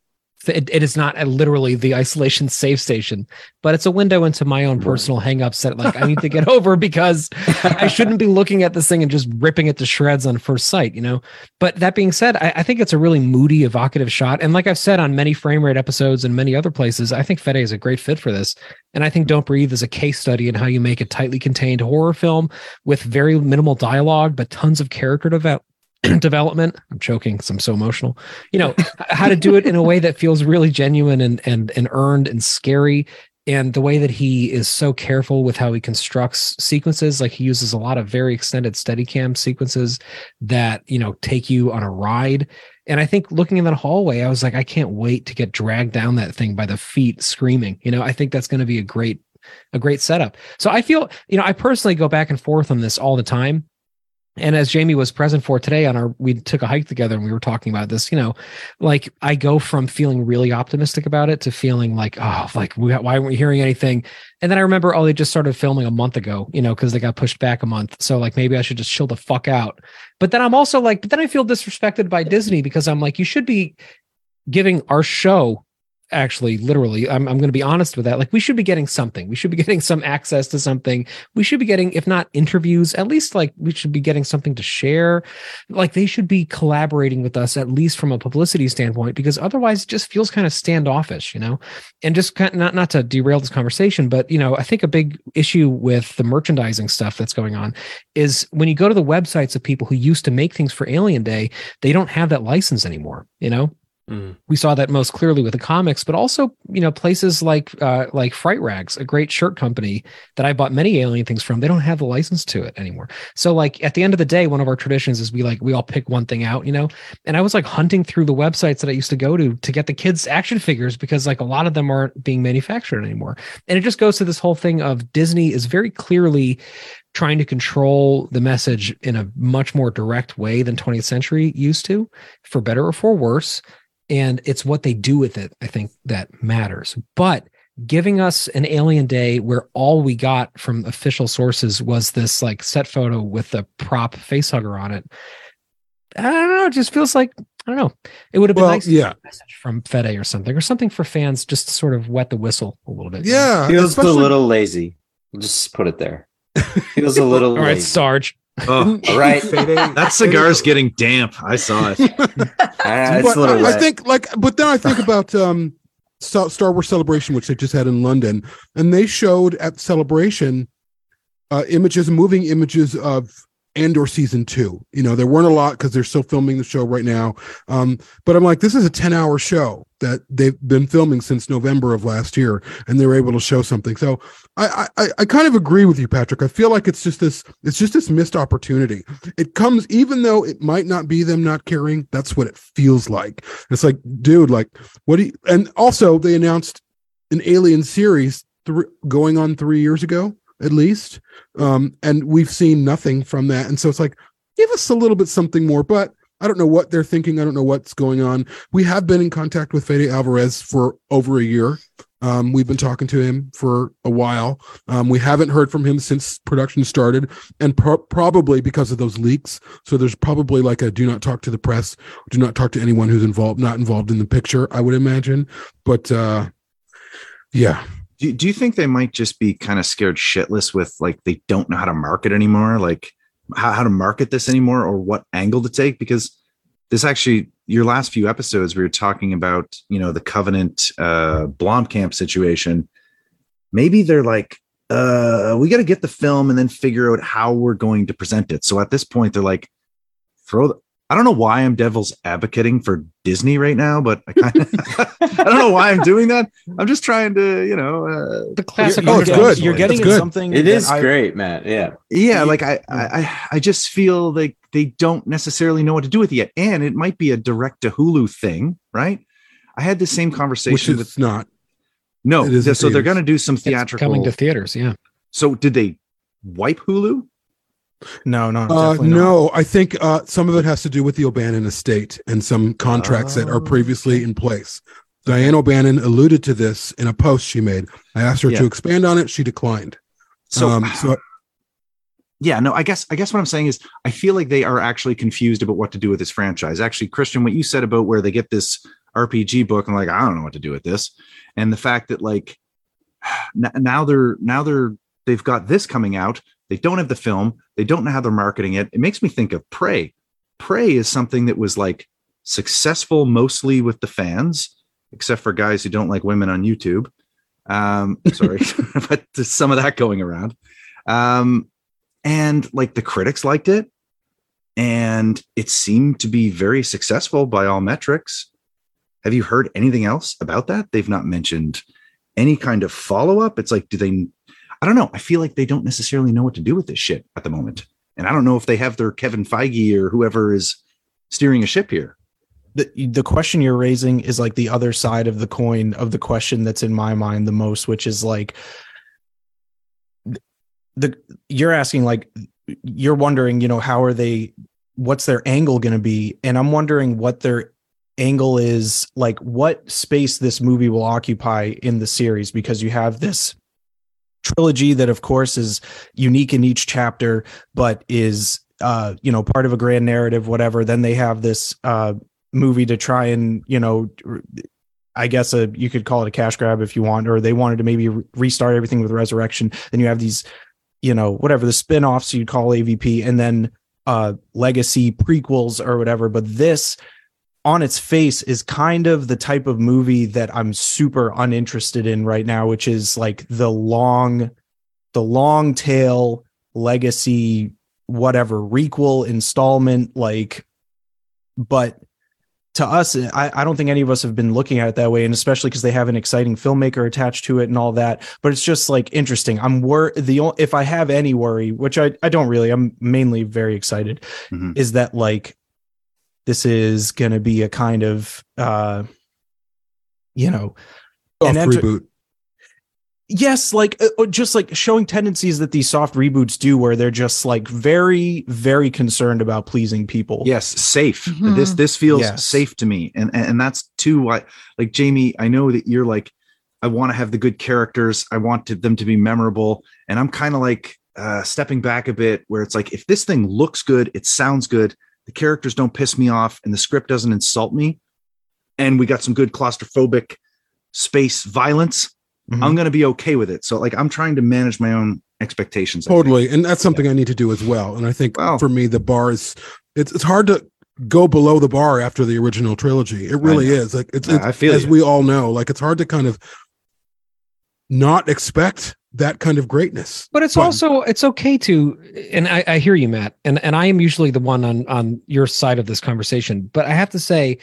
It, it is not a, literally the isolation safe station, but it's a window into my own personal hangups that like I need to get over because I shouldn't be looking at this thing and just ripping it to shreds on first sight, you know. But that being said, I, I think it's a really moody, evocative shot, and like I've said on many frame rate episodes and many other places, I think Fede is a great fit for this. And I think Don't Breathe is a case study in how you make a tightly contained horror film with very minimal dialogue but tons of character development development. I'm choking because I'm so emotional. You know, how to do it in a way that feels really genuine and and and earned and scary. And the way that he is so careful with how he constructs sequences, like he uses a lot of very extended Steadicam sequences that you know take you on a ride. And I think looking in that hallway, I was like, I can't wait to get dragged down that thing by the feet, screaming. You know, I think that's going to be a great, a great setup. So I feel, you know, I personally go back and forth on this all the time and as Jamie was present for today on our, we took a hike together and we were talking about this, you know, like I go from feeling really optimistic about it to feeling like, oh, like why weren't we hearing anything? And then I remember, oh, they just started filming a month ago, you know, because they got pushed back a month. So like maybe I should just chill the fuck out. But then I'm also like, but then I feel disrespected by Disney because I'm like, you should be giving our show actually literally I'm, I'm going to be honest with that like we should be getting something. We should be getting some access to something. We should be getting if not interviews at least like we should be getting something to share. Like they should be collaborating with us at least from a publicity standpoint because otherwise it just feels kind of standoffish you know? And just kind of, not not to derail this conversation but you know i think a big issue with the merchandising stuff that's going on is when you go to the websites of people who used to make things for alien day they don't have that license anymore you know Mm. we saw that most clearly with the comics, but also you know places like uh, like Fright Rags, a great shirt company that I bought many alien things from. They don't have the license to it anymore. So like at the end of the day, one of our traditions is we like we all pick one thing out, you know. And I was like hunting through the websites that I used to go to to get the kids action figures because like a lot of them aren't being manufactured anymore. And it just goes to this whole thing of Disney is very clearly trying to control the message in a much more direct way than 20th century used to, for better or for worse and it's what they do with it i think that matters but giving us an alien day where all we got from official sources was this like set photo with a prop face hugger on it i don't know it just feels like i don't know it would have been Well, nice to yeah. a message from fede or something or something for fans just to sort of wet the whistle a little bit Yeah, Feels a little lazy. We'll just put it there. Feels a little all right lazy. sarge Oh, All right. that cigar's getting damp. I saw it. Ah, it's a little I, I wet. think like, but then I think about um, Star Star Wars Celebration, which they just had in London, and they showed at Celebration uh, images, moving images of Andor season two. You know, there weren't a lot because they're still filming the show right now. Um, but I'm like, this is a 10 hour show that they've been filming since November of last year, and they were able to show something. So I, I I kind of agree with you, Patrick. I feel like it's just this it's just this missed opportunity. It comes even though it might not be them not caring. That's what it feels like. It's like, dude, like what do you? And also, they announced an Alien series thr going on three years ago at least, um, and we've seen nothing from that. And so it's like, give us a little bit something more. But I don't know what they're thinking. I don't know what's going on. We have been in contact with Fede Alvarez for over a year. Um, we've been talking to him for a while. Um, we haven't heard from him since production started, and pro- probably because of those leaks. So there's probably like a do not talk to the press, do not talk to anyone who's involved, not involved in the picture. I would imagine, but uh, yeah, Do, do you think they might just be kind of scared shitless with like they don't know how to market anymore, like how, how to market this anymore, or what angle to take? Because this actually, your last few episodes, we were talking about you know the Covenant uh, Blomkamp situation. Maybe they're like, uh, we got to get the film and then figure out how we're going to present it. So at this point, they're like, throw the, I don't know why I'm devil's advocating for Disney right now, but I kind of I don't know why I'm doing that. I'm just trying to, you know, uh, the classic. Oh, it's You're- good. You're getting It's good. something. It is I- great, Matt. Yeah. yeah, like I, I I just feel like they don't necessarily know what to do with it yet, and it might be a direct to Hulu thing, right? I had the same which conversation is with not. no, it is in so they're going to do some It's theatrical. coming to theaters. Yeah. so did they wipe Hulu? No, no, Uh, no, I think uh, some of it has to do with the O'Bannon estate and some contracts that are Oh, previously in place. Diane O'Bannon alluded to this in a post she made. I asked her Yeah. to expand on it. She declined. So, um, so yeah, no, I guess I guess what I'm saying is I feel like they are actually confused about what to do with this franchise. Actually, Christian, what you said about where they get this RPG book, I'm like, I don't know what to do with this, and the fact that like now they're now they're they've got this coming out. They don't have the film. They don't know how they're marketing it. It makes me think of Prey. Prey is something that was like successful mostly with the fans, except for guys who don't like women on YouTube. Um, sorry, but there's some of that going around. Um, and like the critics liked it, and it seemed to be very successful by all metrics. Have you heard anything else about that? They've not mentioned any kind of follow up. It's like, do they? I don't know. I feel like they don't necessarily know what to do with this shit at the moment, and I don't know if they have their Kevin Feige or whoever is steering a ship here. the the question you're raising is like the other side of the coin of the question that's in my mind the most which is like the you're asking like you're wondering you know how are they what's their angle going to be and i'm wondering what their angle is like what space this movie will occupy in the series because you have this trilogy that of course is unique in each chapter but is uh you know part of a grand narrative whatever. Then they have this uh movie to try and you know i guess a you could call it a cash grab if you want or they wanted to maybe re- restart everything with resurrection. Then you have these you know whatever the spin-offs you'd call avp and then uh legacy prequels or whatever. But this on its face is kind of the type of movie that i'm super uninterested in right now which is like the long the long tail legacy whatever requel installment like but to us I, I don't think any of us have been looking at it that way and especially because they have an exciting filmmaker attached to it and all that but it's just like interesting i'm wor the o- if i have any worry which i, I don't really i'm mainly very excited Mhm. is that like this is going to be a kind of uh you know soft an enter- reboot. yes like uh, just like showing tendencies that these soft reboots do where they're just like very very concerned about pleasing people Yes, safe. Mhm. This this feels Yes. safe to me, and and that's too why. Like Jamie, I know that you're like, I want to have the good characters. I want to, them to be memorable, and I'm kind of like uh, stepping back a bit, where it's like, if this thing looks good, it sounds good, the characters don't piss me off, and the script doesn't insult me, and we got some good claustrophobic space violence, Mhm. I'm gonna be okay with it. So like, I'm trying to manage my own expectations. Totally, and that's something I need to do as well. And I think Wow. for me, the bar is it's it's hard to go below the bar after the original trilogy. It really is. Like it's, I- it's I feel as you. we all know, like it's hard to kind of not expect that kind of greatness. But it's But- also it's okay to, and I, I hear you, Matt, and and I am usually the one on on your side of this conversation. But I have to say,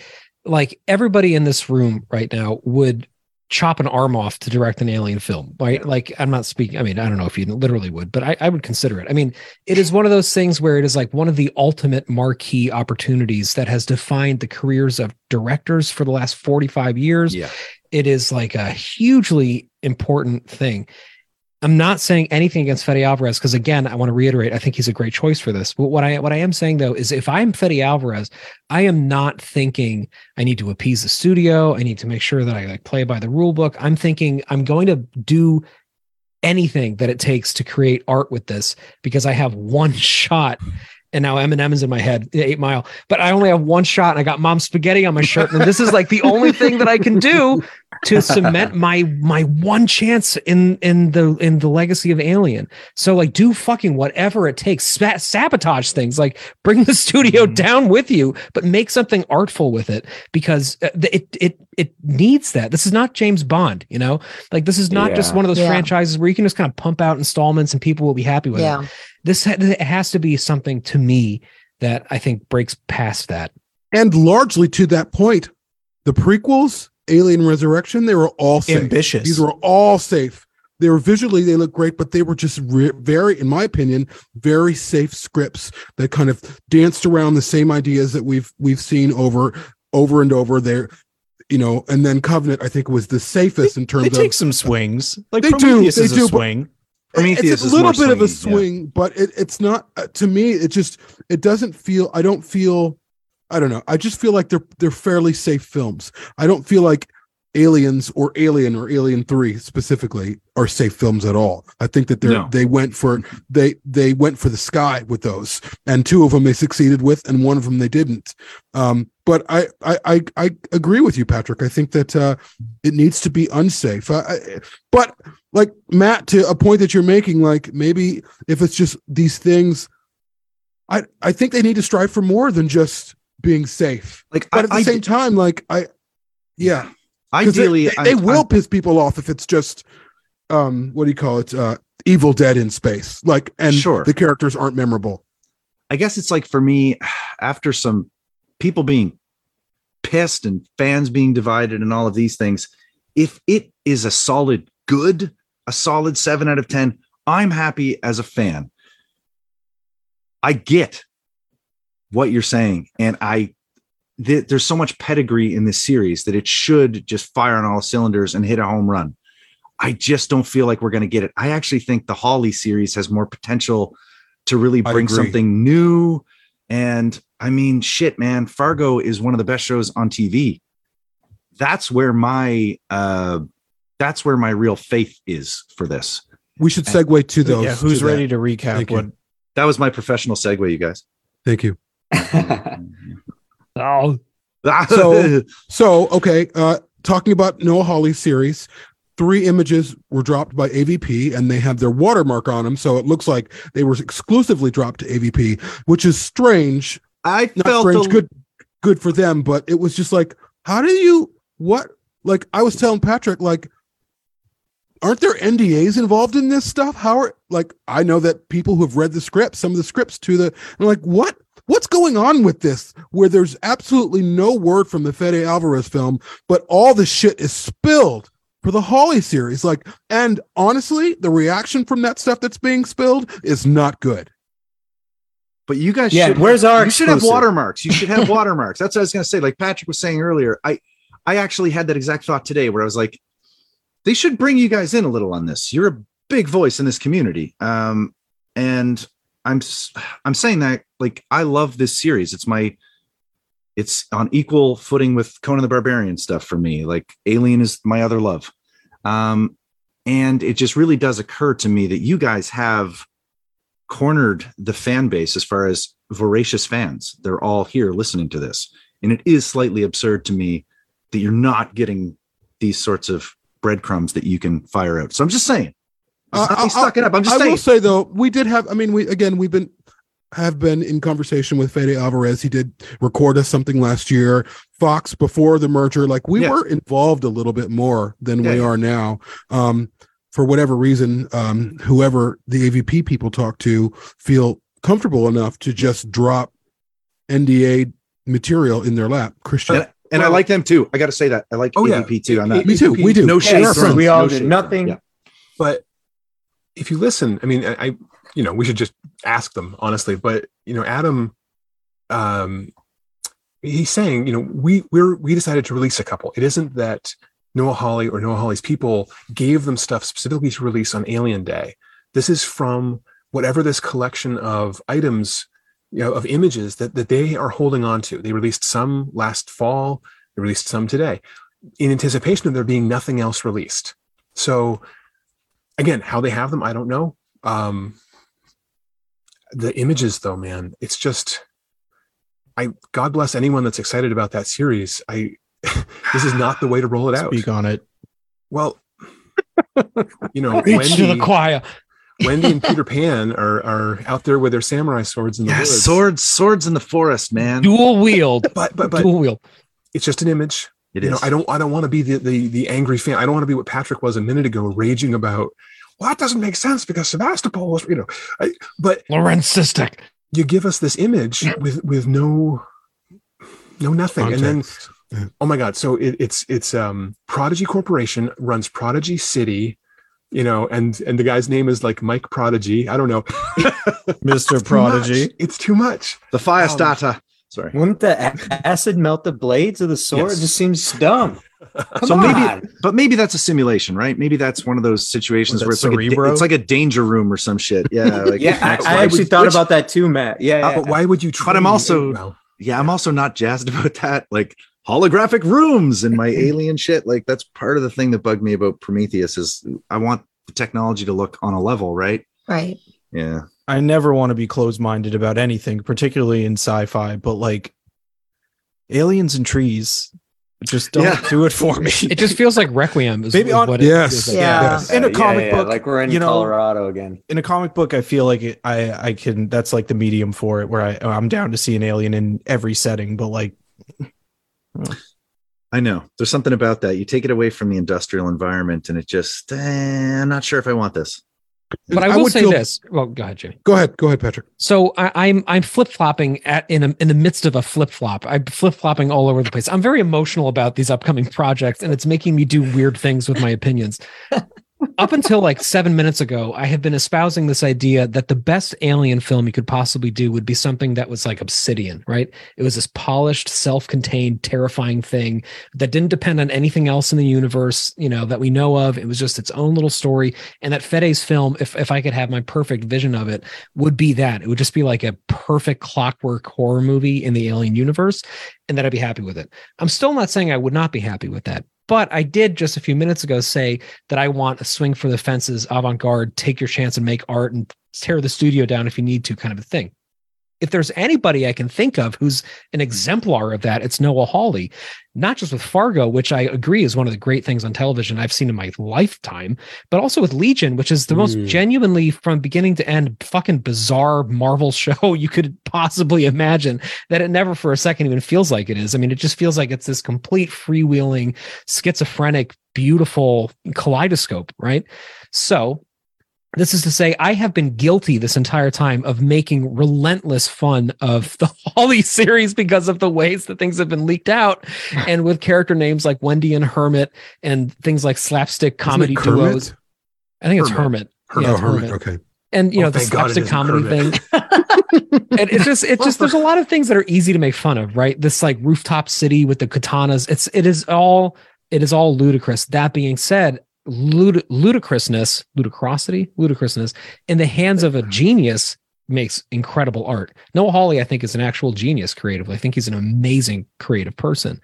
like everybody in this room right now would chop an arm off to direct an alien film, right? Like I'm not speaking. I mean, I don't know if you literally would, but I, I would consider it. I mean, it is one of those things where it is like one of the ultimate marquee opportunities that has defined the careers of directors for the last 45 years Yeah. it is like a hugely important thing. I'm not saying anything against Fede Alvarez because again, I want to reiterate, I think he's a great choice for this. But what I what I am saying though is if I'm Fede Alvarez, I am not thinking I need to appease the studio. I need to make sure that I like play by the rule book. I'm thinking I'm going to do anything that it takes to create art with this because I have one shot. And now Eminem is in my head, Eight Mile. But I only have one shot, and I got mom spaghetti on my shirt, and this is like the only thing that I can do to cement my my one chance in in the in the legacy of Alien. So like, do fucking whatever it takes, Spa- sabotage things, like bring the studio down with you, but make something artful with it because uh, it it it needs that. This is not James Bond, you know. Like this is not just one of those Yeah. franchises where you can just kind of pump out installments and people will be happy with it Yeah. this it has to be something to me that I think breaks past that. And largely to that point, the prequels, Alien Resurrection, they were all safe. Ambitious. These were all safe. They were visually, they look great, but they were just re- very, in my opinion, very safe scripts that kind of danced around the same ideas that we've we've seen over over and over there. You know, and then Covenant, I think, was the safest in terms They of take some swings. Like They do, Prometheus they is do, a but- swing. Prometheus it's is a little bit of a swingy, yeah. swing, but it, it's not uh, to me. It just it doesn't feel. I don't feel. I don't know. I just feel like they're they're fairly safe films. I don't feel like Aliens or Alien or Alien Three specifically are safe films at all. I think that they're No. they went for they they went for the sky with those, and two of them they succeeded with, and one of them they didn't. Um, but I I I, I agree with you, Patrick. I think that uh, it needs to be unsafe. I, I, but like Matt, to a point that you're making, like maybe if it's just these things, I I think they need to strive for more than just being safe. Like, But I- at the I- same time, like I, yeah, 'Cause they- Ideally, they, I- will piss people off if it's just um what do you call it uh evil dead in space like and Sure. the characters aren't memorable I guess it's like for me, after some people being pissed and fans being divided and all of these things, if it is a solid good, a solid seven out of 10, I'm happy as a fan. I get what you're saying. And I, th- there's so much pedigree in this series that it should just fire on all cylinders and hit a home run. I just don't feel like we're going to get it. I actually think the Hawley series has more potential to really bring something new. And I mean, shit, man, Fargo is one of the best shows on TV. That's where my uh that's where my real faith is for this. we should segue to those yeah, who's to that. ready to recap what? That was my professional segue, you guys. thank you Oh, So- so okay uh talking about noah hawley series three images were dropped by avp and they have their watermark on them. So it looks like they were exclusively dropped to avp which is strange. I not felt strange a- good good for them but it was just like how do you what like i was telling patrick like aren't there ndas involved in this stuff? How are like i know that people who have read the script some of the scripts to the I'm like what what's going on with this where there's absolutely no word from the fede alvarez film but all the shit is spilled for the Hawley series like and honestly the reaction from that stuff that's being spilled is not good But you guys Yeah, should where's our you should have watermarks. You should have watermarks. That's what I was gonna say. Like Patrick was saying earlier, I I actually had that exact thought today where I was like, they should bring you guys in a little on this. You're a big voice in this community. Um, and I'm I'm saying that like I love this series. It's my it's on equal footing with Conan the Barbarian stuff for me. Like Alien is my other love. Um, and it just really does occur to me that you guys have cornered the fan base as far as voracious fans. They're all here listening to this. And it is slightly absurd to me that you're not getting these sorts of breadcrumbs that you can fire out. So I'm just saying. It's not me sucking up. I'm just I saying. will say though, we did have. I mean, we again, we've been have been in conversation with Fede Alvarez. He did record us something last year. Fox before the merger, like we Yeah. were involved a little bit more than Yeah, we yeah. are now. Um, for whatever reason, um, whoever the AVP people talk to feel comfortable enough to just drop NDA material in their lap. Christian, and, and I like them too. I got to say that. I like Oh, yeah. AVP too on that. Me too. We do. No Yeah, shade. we are from- friends. we all no did shade. nothing. Yeah. but if you listen i mean I, I you know we should just ask them honestly but you know adam um he's saying you know we we're we decided to release a couple. It isn't that noah hawley or noah hawley's people gave them stuff specifically to release on alien day. This is from whatever this collection of items you know of images that that they are holding on to. They released some last fall. They released some today in anticipation of there being nothing else released. So again how they have them i don't know um the images though man it's just i god bless anyone that's excited about that series i this is not the way to roll it out Speak on it. well you know Preach to the choir. wendy and peter pan are are out there with their samurai swords in the Yeah, woods swords, swords in the forest, man. Dual wield. but but but Dual wield. it's just an image It you know i don't i don't want to be the, the the angry fan i don't want to be what patrick was a minute ago raging about well that doesn't make sense because sevastopol was you know I, but Lorenz SysTech. you give us this image with with no no nothing, and then Yeah. oh my god so it, it's it's um prodigy corporation runs prodigy city you know and and the guy's name is like mike prodigy i don't know Mr. It's too Prodigy. much. it's too much The fire Um, starter. Sorry. Wouldn't the acid melt the blades of the sword? Yes. It just seems dumb. Come so maybe, but maybe that's a simulation, right? Maybe that's one of those situations where that it's like, a, it's like a danger room or some shit. Yeah, like yeah, Max I, I actually Which- thought which- about that too, Matt. Yeah, Uh, yeah. but why would you try? But I'm also- well, Yeah, I'm also not jazzed about that. Like holographic rooms and my alien shit. Like that's part of the thing that bugged me about Prometheus is I want the technology to look on a level, right? Right. Yeah. I never want to be closed minded about anything, particularly in sci fi, but like aliens and trees just don't Yeah. do it for me. It just feels like Requiem is, Maybe on- what it Yes. feels like. Yeah. Yes. in a Yeah, comic yeah, book, like we're in you know, Colorado again. in a comic book, I feel like it, I I can that's like the medium for it, where I I'm down to see an alien in every setting, but like I know. There's something about that. You take it away from the industrial environment and it just eh, I'm not sure if I want this. But I will would say feel- this. Well, go ahead, Jimmy. Go ahead. Go ahead, Patrick. So I, I'm I'm flip flopping at in a, in the midst of a flip flop. I'm flip flopping all over the place. I'm very emotional about these upcoming projects, and it's making me do weird things with my opinions. Up until like seven minutes ago, I have been espousing this idea that the best alien film you could possibly do would be something that was like Obsidian, right? It was this polished, self-contained, terrifying thing that didn't depend on anything else in the universe, you know, that we know of. It was just its own little story. And that Fede's film, if if I could have my perfect vision of it, would be that. It would just be like a perfect clockwork horror movie in the alien universe, and that I'd be happy with it. I'm still not saying I would not be happy with that. But I did just a few minutes ago say that I want a swing for the fences, avant garde, take your chance and make art and tear the studio down if you need to kind of a thing. If there's anybody I can think of who's an exemplar of that, it's Noah Hawley, not just with Fargo, which I agree is one of the great things on television I've seen in my lifetime, but also with Legion, which is the most Mm. genuinely from beginning to end fucking bizarre Marvel show you could possibly imagine that it never for a second even feels like it is. I mean, it just feels like it's this complete freewheeling, schizophrenic, beautiful kaleidoscope, right? So this is to say, I have been guilty this entire time of making relentless fun of the Hawley series because of the ways that things have been leaked out, and with character names like Wendy and Hermit, and things like slapstick comedy Isn't it Kermit? duos. I think it's Hermit. Hermit. Hermit. Yeah, oh, Hermit. Hermit Okay. and you Oh, know the thank God it slapstick comedy thing and it's just it's just there's a lot of things that are easy to make fun of right this like rooftop city with the katanas it's it is all it is all ludicrous that being said lud- ludicrousness ludicrosity ludicrousness in the hands of a genius makes incredible art. Noah hawley i think is an actual genius creatively. I think he's an amazing creative person.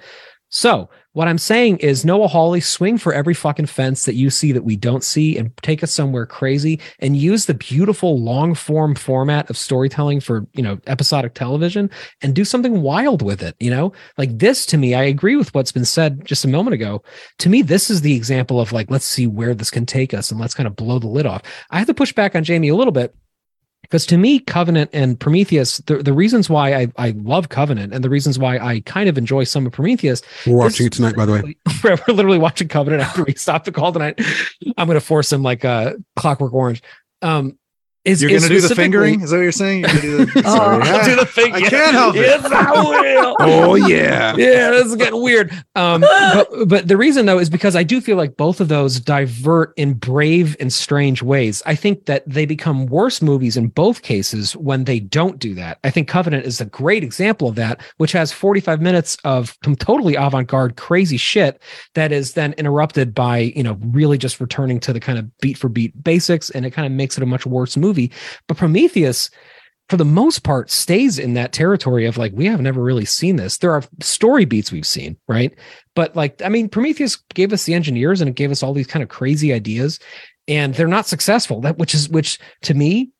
So what I'm saying is Noah Hawley swing for every fucking fence that you see that we don't see and take us somewhere crazy and use the beautiful long form format of storytelling for, you know, episodic television and do something wild with it, you know? Like this to me, I agree with what's been said just a moment ago. To me, this is the example of like let's see where this can take us and let's kind of blow the lid off. I have to push back on Jamie a little bit because to me covenant and prometheus the, the reasons why I, I love covenant and the reasons why i kind of enjoy some of prometheus We're watching it tonight, by the way. we're literally watching covenant after we stop the call tonight i'm going to force him like uh clockwork orange um is, You're is gonna do the fingering? Is that what you're saying? You're gonna do the-. I'll do the. I can't help it. Yes, I will. Oh yeah. yeah, this is getting weird. Um, but but the reason though is because I do feel like both of those divert in brave and strange ways. I think that they become worse movies in both cases when they don't do that. I think Covenant is a great example of that, which has 45 minutes of totally avant-garde, crazy shit that is then interrupted by you know really just returning to the kind of beat for beat basics, and it kind of makes it a much worse movie. But Prometheus for the most part stays in that territory of like we have never really seen this. There are story beats we've seen right? But like i mean prometheus gave us the engineers and it gave us all these kind of crazy ideas and they're not successful. That which is which to me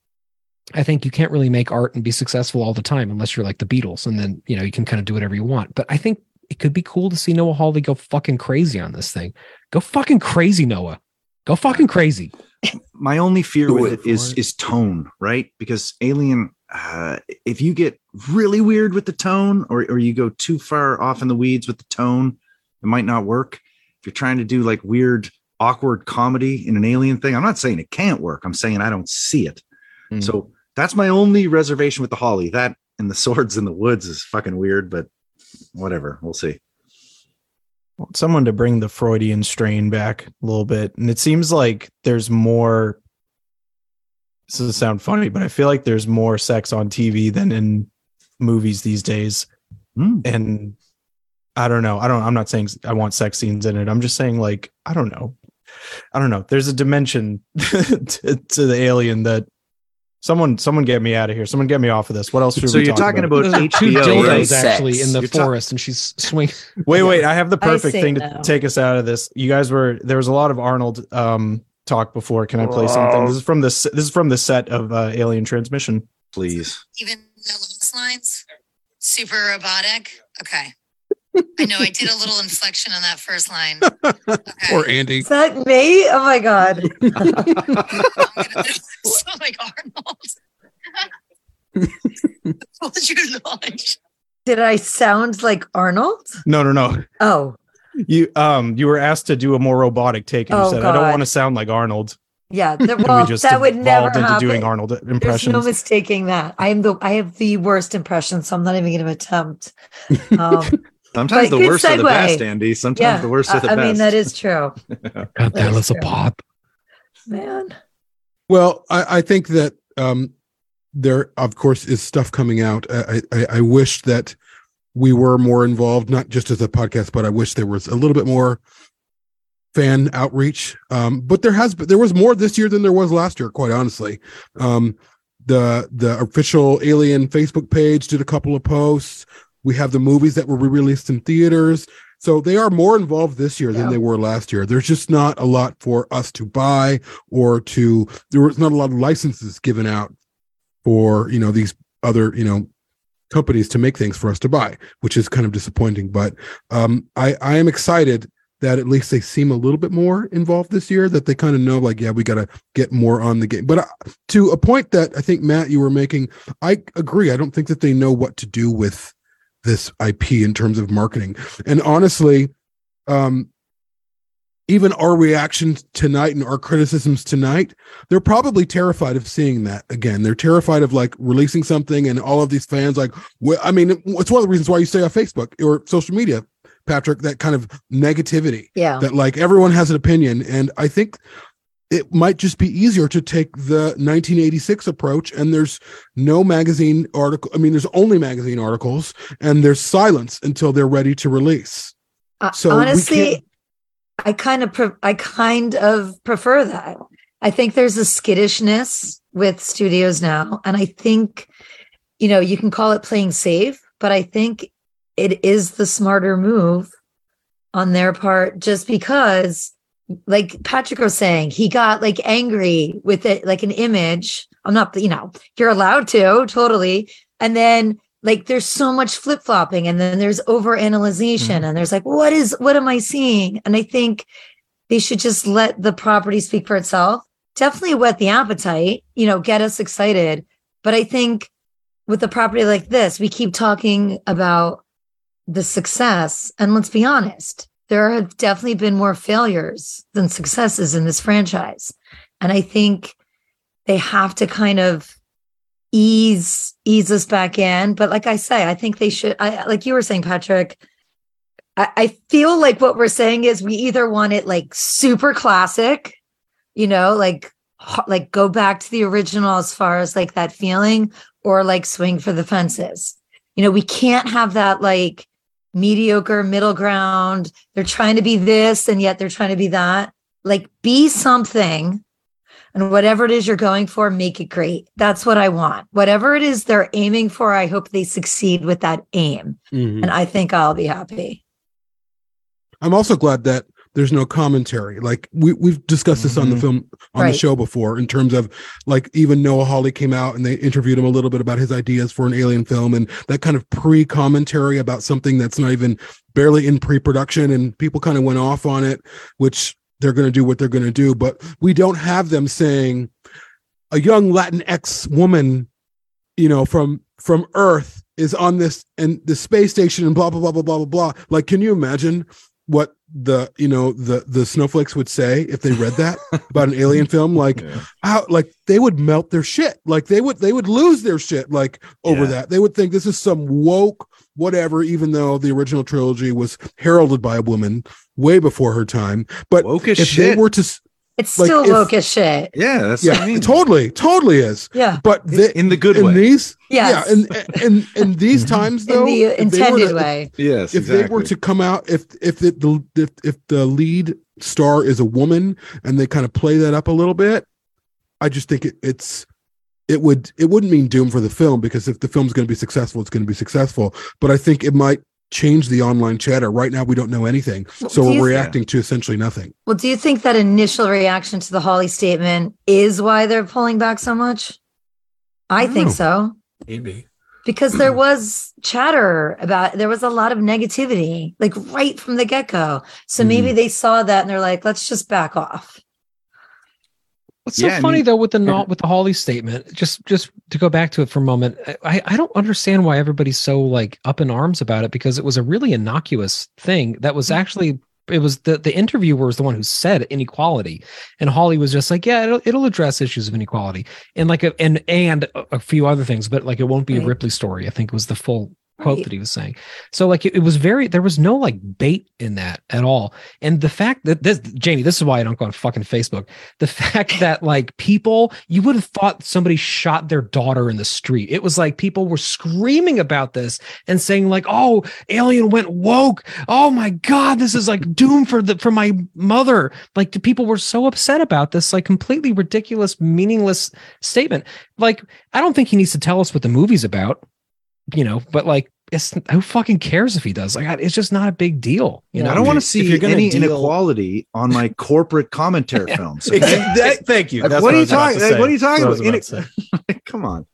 i think you can't really make art and be successful all the time unless you're like the beatles and then you know you can kind of do whatever you want. But i think it could be cool to see noah hawley go fucking crazy on this thing. Go fucking crazy noah. Go fucking crazy my only fear Do with it it is it. is tone, right? Because Alien, uh, if you get really weird with the tone, or or you go too far off in the weeds with the tone, it might not work. If you're trying to do like weird, awkward comedy in an Alien thing, I'm not saying it can't work. I'm saying I don't see it. Mm. So That's my only reservation with the Hawley. That and the swords in the woods is fucking weird, but whatever. We'll see. Someone to bring the Freudian strain back a little bit. And it seems like there's more. This doesn't sound funny, but I feel like there's more sex on TV than in movies these days. Hmm. And I don't know. I don't. I'm not saying I want sex scenes in it. I'm just saying like I don't know. I don't know. There's a dimension to, to the alien that someone someone get me out of here. Someone get me off of this. What else? Should we talk? So we you're talk talking about There's like two HBO, dildos right? actually in the You're ta- forest, and she's swinging. Wait, wait. I have the perfect say thing to no. take us out of this. You guys were there was a lot of Arnold um talk before. Can I play something? This is from this this is from the set of uh, Alien Transmission. Please. even the last lines super robotic okay i know i did a little inflection on that first line Poor Andy. Is that me? Oh my god. so like arnold what's your launch Did I sound like Arnold? No, no, no. Oh, You um you were asked to do a more robotic take, and you Oh, said, "I don't want to sound like Arnold." yeah. Th- And well, we just that would never evolved into happen. doing Arnold There's impressions. no mistaking that. I am the I have the worst impression, so I'm not even going to attempt. Um, Sometimes But the good worst are the best, Andy. Sometimes yeah, the worst I, are the I best. I mean that is true, Got That that is as a true. pop. man. Well, I, I think that um, there, of course, is stuff coming out. I, I, I wish that we were more involved, not just as a podcast, but I wish there was a little bit more fan outreach. Um, but there has, there was more this year than there was last year. Quite honestly, um, the the official Alien Facebook page did a couple of posts. We have the movies that were re-released in theaters. So they are more involved this year than they were last year. There's just not a lot for us to buy or to there was not a lot of licenses given out for, you know, these other, you know, companies to make things for us to buy, which is kind of disappointing. But um I I am excited that at least they seem a little bit more involved this year that they kind of know like yeah we got to get more on the game but uh, to a point that i think matt you were making i agree i don't think that they know what to do with this ip in terms of marketing. And honestly um even our reactions tonight and our criticisms tonight they're probably terrified of seeing that again. They're terrified of like releasing something and all of these fans like well, i mean it's one of the reasons why you stay on facebook or social media patrick that kind of negativity Yeah. that like everyone has an opinion. And i think it might just be easier to take the 1986 approach and there's no magazine article i mean there's only magazine articles and there's silence until they're ready to release Uh, So honestly, I kind of pre- I kind of prefer that. I think there's a skittishness with studios now, and I think you know you can call it playing safe, but I think it is the smarter move on their part, just because, like Patrick was saying, he got like angry with it, like an image. I'm not, you know, you're allowed to totally, and then like there's so much flip flopping and then there's over analyzation mm-hmm. and there's like what is what am i seeing? And i think they should just let the property speak for itself. Definitely whet the appetite you know get us excited. But i think with a property like this we keep talking about the success and let's be honest there have definitely been more failures than successes in this franchise. And i think they have to kind of ease ease us back in. But like i say i think they should i like you were saying patrick I, I feel like what we're saying is we either want it like super classic you know like like go back to the original as far as like that feeling or like swing for the fences. You know we can't have that like mediocre middle ground they're trying to be this and yet they're trying to be that like be something and whatever it is you're going for, make it great. That's what I want. Whatever it is they're aiming for, I hope they succeed with that aim. Mhm. And I think I'll be happy. I'm also glad that there's no commentary. Like we we've discussed this on the Mhm. film on Right. the show before in terms of like even Noah Hawley came out and they interviewed him a little bit about his ideas for an alien film and that kind of pre-commentary about something that's not even barely in pre-production and people kind of went off on it, which they're going to do what they're going to do, but we don't have them saying a young Latinx woman, you know, from from Earth is on this and the space station and blah blah blah blah blah blah blah. Like, can you imagine what the you know the the snowflakes would say if they read that about an alien film like how like they would melt their shit. Like they would they would lose their shit like over Yeah. that. They would think this is some woke whatever even though the original trilogy was heralded by a woman way before her time. But Woke if they were to s- It's Like, still if- woke as shit. Yeah, that's yeah what I mean. totally totally is Yeah. but they, in the good in way. these Yes. yeah and in in these times In though the if they were intended to- way. yes, if they were to come out if if the, the if, if the lead star is a woman and they kind of play that up a little bit i just think it, it's it would it wouldn't mean doom for the film because if the film's going to be successful it's going to be successful but i think it might change the online chatter right now we don't know anything so do we're think- reacting to essentially nothing Well, do you think that initial reaction to the Hawley statement is why they're pulling back so much? I don't think know. so. Maybe. Because there was chatter about there was a lot of negativity, like right from the get-go. So Mm-hmm. maybe they saw that and they're like, let's just back off. What's so Yeah, I funny mean- though with the not with the Hawley statement, just just to go back to it for a moment, I, I don't understand why everybody's so like up in arms about it because it was a really innocuous thing that was mm-hmm. actually it was the the interviewer was the one who said inequality and Hawley was just like yeah it'll, it'll address issues of inequality and like a, and and a a few other things but like it won't be a Ripley story I think it was the full quote Right. that he was saying. So like it, it was very there was no like bait in that at all. And the fact that this Jamie this is why I don't go on fucking Facebook. The fact that like people you would have thought somebody shot their daughter in the street. It was like people were screaming about this and saying like oh alien went woke. Oh my god this is like doom for the for my mother. Like the people were so upset about this like completely ridiculous meaningless statement. Like i don't think he needs to tell us what the movie's about you know but like it's who fucking cares if he does like it's just not a big deal you know I don't want to If see you're any deal- inequality on my corporate commentary films. okay? That- thank you. Like, That's what, are you talking? like, what are you talking what I about? was about to. Come on.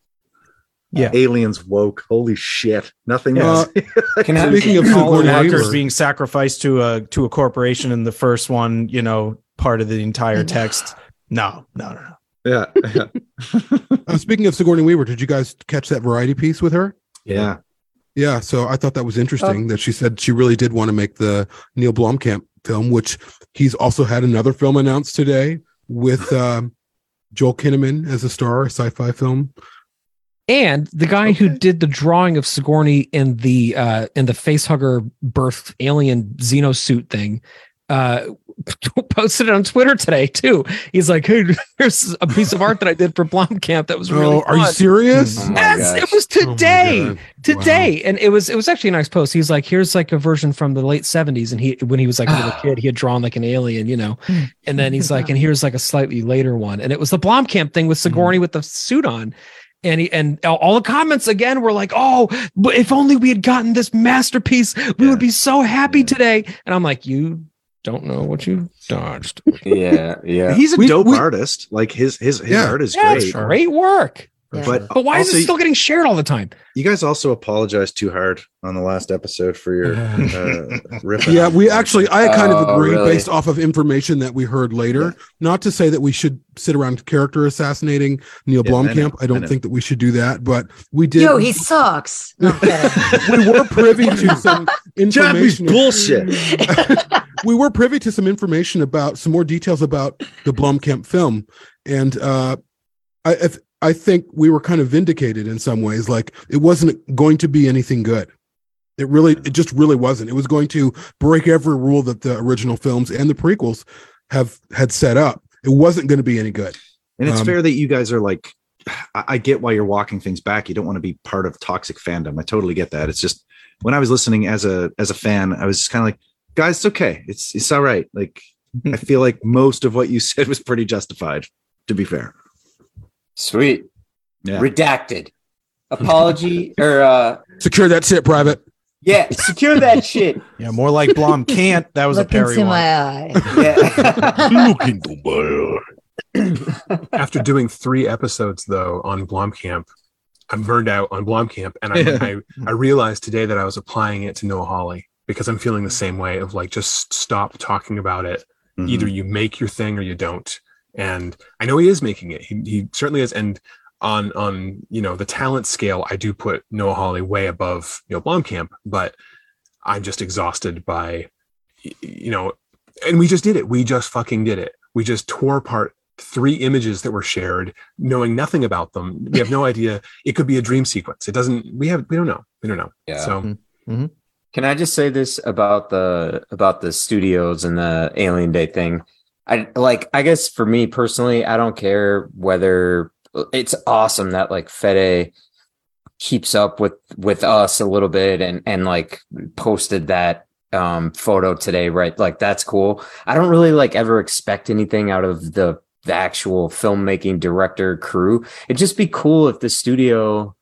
Yeah. Aliens woke. Holy shit. Nothing Uh, else. Can speaking of Colin Sigourney Walker's Weaver, being sacrificed to a to a corporation in the first one, you know, part of the entire text. No, no, no, no. yeah. Yeah. uh, speaking of sigourney weaver did you guys catch that variety piece with her yeah. Yeah, so I thought that was interesting that she said she really did want to make the Neil Blomkamp film, which he's also had another film announced today with um, Joel Kinnaman as a star, a sci-fi film. and the guy who did the drawing of Sigourney in the uh in the facehugger birth alien xenosuit thing uh posted it on Twitter today too. He's like, "Hey, here's a piece of art that I did for Blomkamp that was really oh, are you serious? Oh Yes, gosh. it was Oh today. God. today and it was it was actually a nice post he's like here's like a version from the late 70s and he when he was like a little kid he had drawn like an alien you know and then he's like and here's like a slightly later one and it was the blomkamp thing with sigourney with the suit on and he and all- all the comments again were like oh but if only we had gotten this masterpiece we would be so happy today and i'm like you don't know what you dodged yeah, yeah. He's a We- dope we- artist. Like his his his Yeah. art is yeah, great. it's great work Yeah. But but why is it still getting shared all the time you guys also apologized too hard on the last episode for your uh, riff. Yeah, we actually, I kind of Oh, agree really? based off of information that we heard later. Not to say that we should sit around character assassinating Neil Yeah, Blomkamp. I, I don't know. think that we should do that, but we did. Yo, he sucks. No, I'm kidding. we were privy to some Japanese information. bullshit. we were privy to some information about some more details about the Blomkamp film, and uh, I I think we were kind of vindicated in some ways. Like it wasn't going to be anything good. It really, it just really wasn't. It was going to break every rule that the original films and the prequels have had set up. It wasn't going to be any good. And it's Um, fair that you guys are like, I, I get why you're walking things back. You don't want to be part of toxic fandom. I totally get that. It's just when I was listening as a as a fan, I was just kind of like, guys, it's okay. It's it's all right. Like I feel like most of what you said was pretty justified. To be fair, Sweet. yeah. Redacted. Apology or uh Secure that shit, private. yeah, secure that shit. Yeah, more like Blom can't. That was Look a Perry into one. my eye. Yeah. Look into my eye. After doing three episodes though on Blomkamp, I'm burned out on Blomkamp, and I, I I realized today that I was applying it to Noah Hawley because I'm feeling the same way of like just stop talking about it. Mhm. Either you make your thing or you don't. And I know he is making it. He he certainly is. And on on you know the talent scale, I do put Noah Hawley way above Neil Blomkamp, but I'm just exhausted by you know, and we just did it. We just fucking did it. We just tore apart three images that were shared, knowing nothing about them. We have no idea. It could be a dream sequence. It doesn't. We have. We don't know. We don't know. Yeah. So Can I just say this about the about the studios and the Alien Day thing? I like I guess for me personally, I don't care whether it's awesome that like Fede keeps up with with us a little bit and and like posted that um photo today, right? Like that's cool. I don't really like ever expect anything out of the the actual filmmaking director crew. It'd just be cool if the studio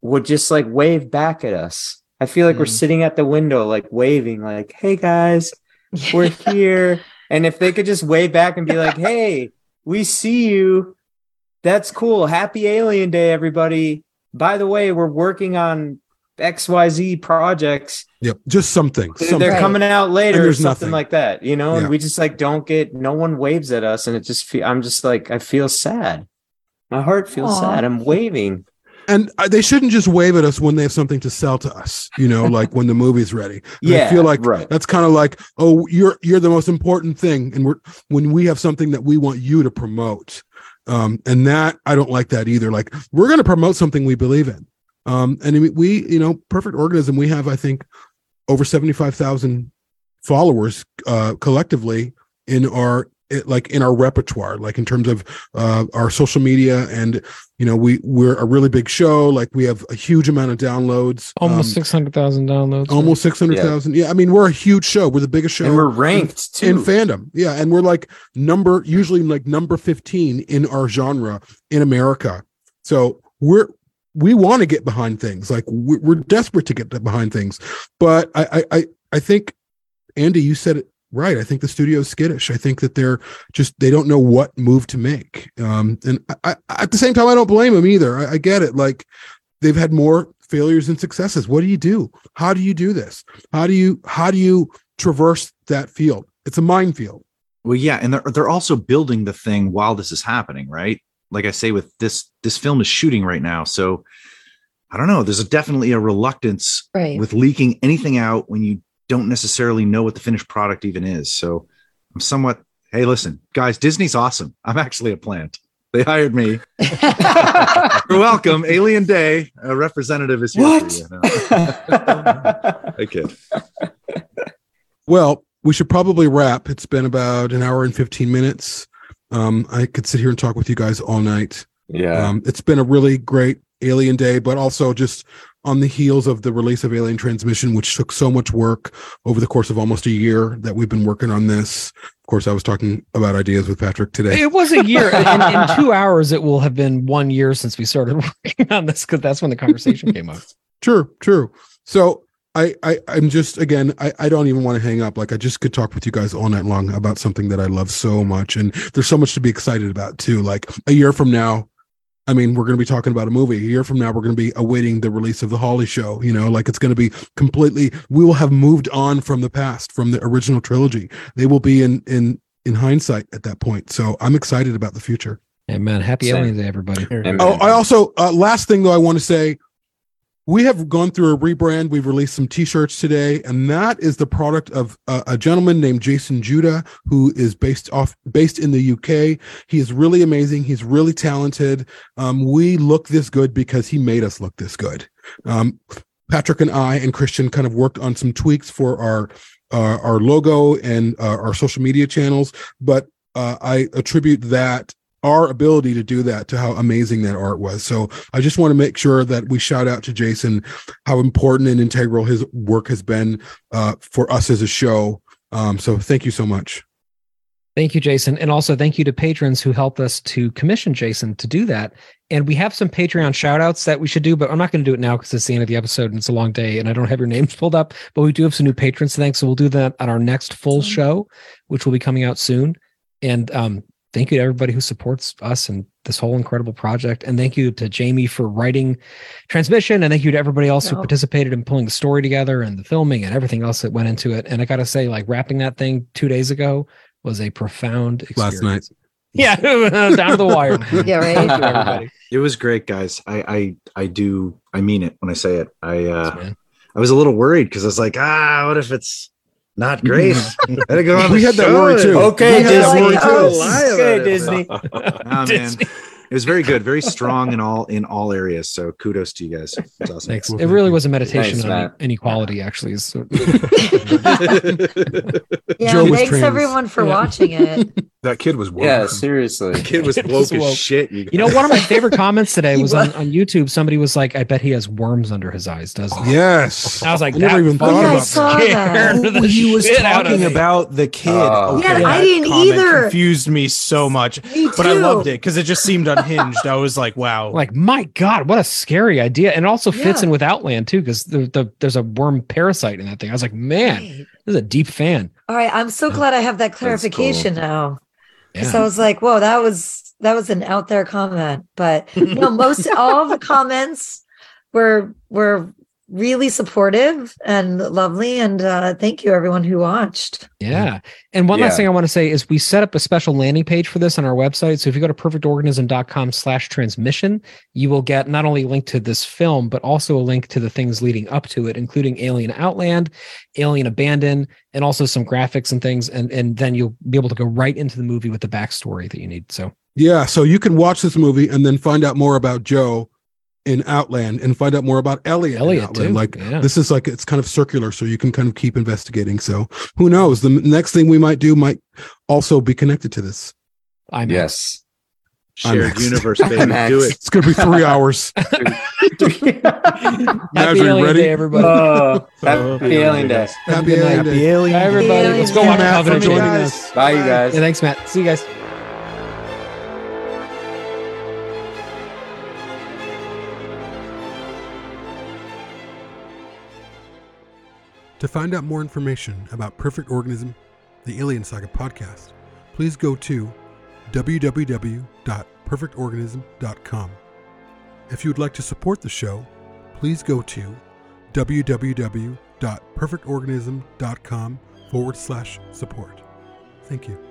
would just like wave back at us. I feel like we're mm. sitting at the window, like waving, like, hey guys, we're here. and if they could just wave back and be like, hey, we see you. That's cool. Happy Alien Day, everybody. By the way, we're working on XYZ projects. Yep, just something. They're something. coming out later or something nothing. like that, you know, and we just like don't get no one waves at us, and it just feel I'm just like I feel sad. My heart feels Aw. sad. I'm waving. And uh, they shouldn't just wave at us when they have something to sell to us, you know, like when the movie's ready. And I feel like right. that's kind of like, oh, you're you're the most important thing, and we're when we have something that we want you to promote, um, and that I don't like that either. Like we're going to promote something we believe in, um, and we- we, you know, Perfect Organism, we have I think over seventy five thousand followers uh, collectively in our it, like in our repertoire like in terms of uh, our social media and you know we we're a really big show. Like we have a huge amount of downloads. Almost um, six hundred thousand downloads. almost 600,000 yeah. i mean we're a huge show. We're the biggest show And we're ranked, in, in fandom. Yeah and we're like number usually like number 15 in our genre in america. So we're we want to get behind things. Like we're, we're desperate to get behind things. But I, I i i think andy you said it right i think the studio's skittish. I think that they're just they don't know what move to make. Um and I, I at the same time i don't blame them either. I, I get it like they've had more failures and successes. What do you do? How do you do this? How do you how do you traverse that field? It's a minefield. Well, yeah, and they're they're also building the thing while this is happening, right? Like I say, with this this film is shooting right now, so I don't know. There's a, definitely a reluctance Right. with leaking anything out when you don't necessarily know what the finished product even is. So I'm somewhat. Hey, listen, guys, Disney's awesome. I'm actually a plant. They hired me. You're welcome. Alien Day, a representative is here. What? For you. No. I kid. Well, we should probably wrap. It's been about an hour and 15 minutes. Um, I could sit here and talk with you guys all night. Yeah. Um, it's been a really great Alien Day, but also just on the heels of the release of Alien Transmission, which took so much work over the course of almost a year that we've been working on this. Of course, I was talking about ideas with Patrick today. It was a year. in, in two hours, it will have been one year since we started working on this because that's when the conversation came up. True, true. So I, I I'm just again, I, I don't even want to hang up. Like I just could talk with you guys all night long about something that I love so much. And there's so much to be excited about too. Like a year from now, I mean, we're gonna be talking about a movie. A year from now, we're gonna be awaiting the release of the Hawley show. You know, like it's gonna be completely we will have moved on from the past, from the original trilogy. They will be in in in hindsight at that point. So I'm excited about the future. Amen. Happy Same. Alien Day, everybody. Oh, I also uh, last thing though I want to say, we have gone through a rebrand. We've released some T-shirts today, and that is the product of uh, a gentleman named Jason Judah, who is based off based in the UK. He is really amazing. He's really talented. Um, we look this good because he made us look this good. Um, Patrick and I and Christian kind of worked on some tweaks for our uh, our logo and uh, our social media channels, but uh, I attribute that our ability to do that to how amazing that art was. So I just want to make sure that we shout out to Jason how important and integral his work has been uh, for us as a show. Um, so thank you so much. Thank you, Jason. And also thank you to patrons who helped us to commission Jason to do that. And we have some Patreon shout outs that we should do, but I'm not going to do it now because it's the end of the episode and it's a long day and I don't have your names pulled up. But we do have some new patrons thanks. So we'll do that on our next full show, which will be coming out soon. And um, thank you to everybody who supports us and this whole incredible project. And thank you to Jamie for writing transmission. And thank you to everybody else who participated in pulling the story together and the filming and everything else that went into it. And I got to say, like wrapping that thing two days ago was a profound experience. Last night. Yeah, down to the wire. Yeah, right. Thank you, everybody. It was great, guys. I I I do I mean it when I say it. I uh man. I was a little worried because I was like, ah, what if it's Not great. Better go on We the had that show. worry too. Okay, We Disney. worry. Oh, Okay. Disney. Nah, man. It was very good, very strong in all in all areas. So kudos to you guys. It's awesome. Thanks. It really was a meditation Thanks, on Matt. inequality, actually. So, Yeah, Joe thanks trans. everyone for Yeah. watching it. That kid was woke. Yeah, seriously. The kid was Kid woke as shit. You, you know, one of my favorite comments today He was on, on YouTube. Somebody was like, "I bet he has worms under his eyes, doesn't he?" Yes. I was like, I never even fucking thought Yeah, about saw that. that. scared the he was shit out of talking about the kid. Oh. okay, Yeah, I didn't comment either. Confused me so much, Me but I loved it because it just seemed unhinged. I was like, wow. Like, my God, what a scary idea! And it also fits Yeah. in with Outland too, because the, the, there's a worm parasite in that thing. I was like, man, Right. this is a deep fan. All right, I'm so glad I have that cool. clarification now. Yeah. I was like, whoa, that was that was an out there comment. But you no, know, most all the comments were were really supportive and lovely. And uh thank you everyone who watched. Yeah. And one last thing I want to say is we set up a special landing page for this on our website. So if you go to perfectorganism.com slash transmission, you will get not only a link to this film, but also a link to the things leading up to it, including Alien Outland, Alien Abandon, and also some graphics and things. And, and then you'll be able to go right into the movie with the backstory that you need. So Yeah, so you can watch this movie and then find out more about Joe in Outland and find out more about Elliot. in Elliot, Outland. too. Like Yeah. this is like it's kind of circular, so you can kind of keep investigating. So who knows? The next thing we might do might also be connected to this. I'm Yes. shared IMAX. universe, baby. IMAX. Do it. It's gonna be three hours. Happy Naz, are you Alien ready? Day, everybody. Oh, happy Alien Day. Happy. Alien Day. Happy alien. Bye, everybody. Let's go Day. Matt, for joining joining us. us. Bye, you guys. Yeah, thanks, Matt. See you guys. To find out more information about Perfect Organism, the Alien Saga podcast, please go to www.perfectorganism.com. If you would like to support the show, please go to www.perfectorganism.com forward slash support. Thank you.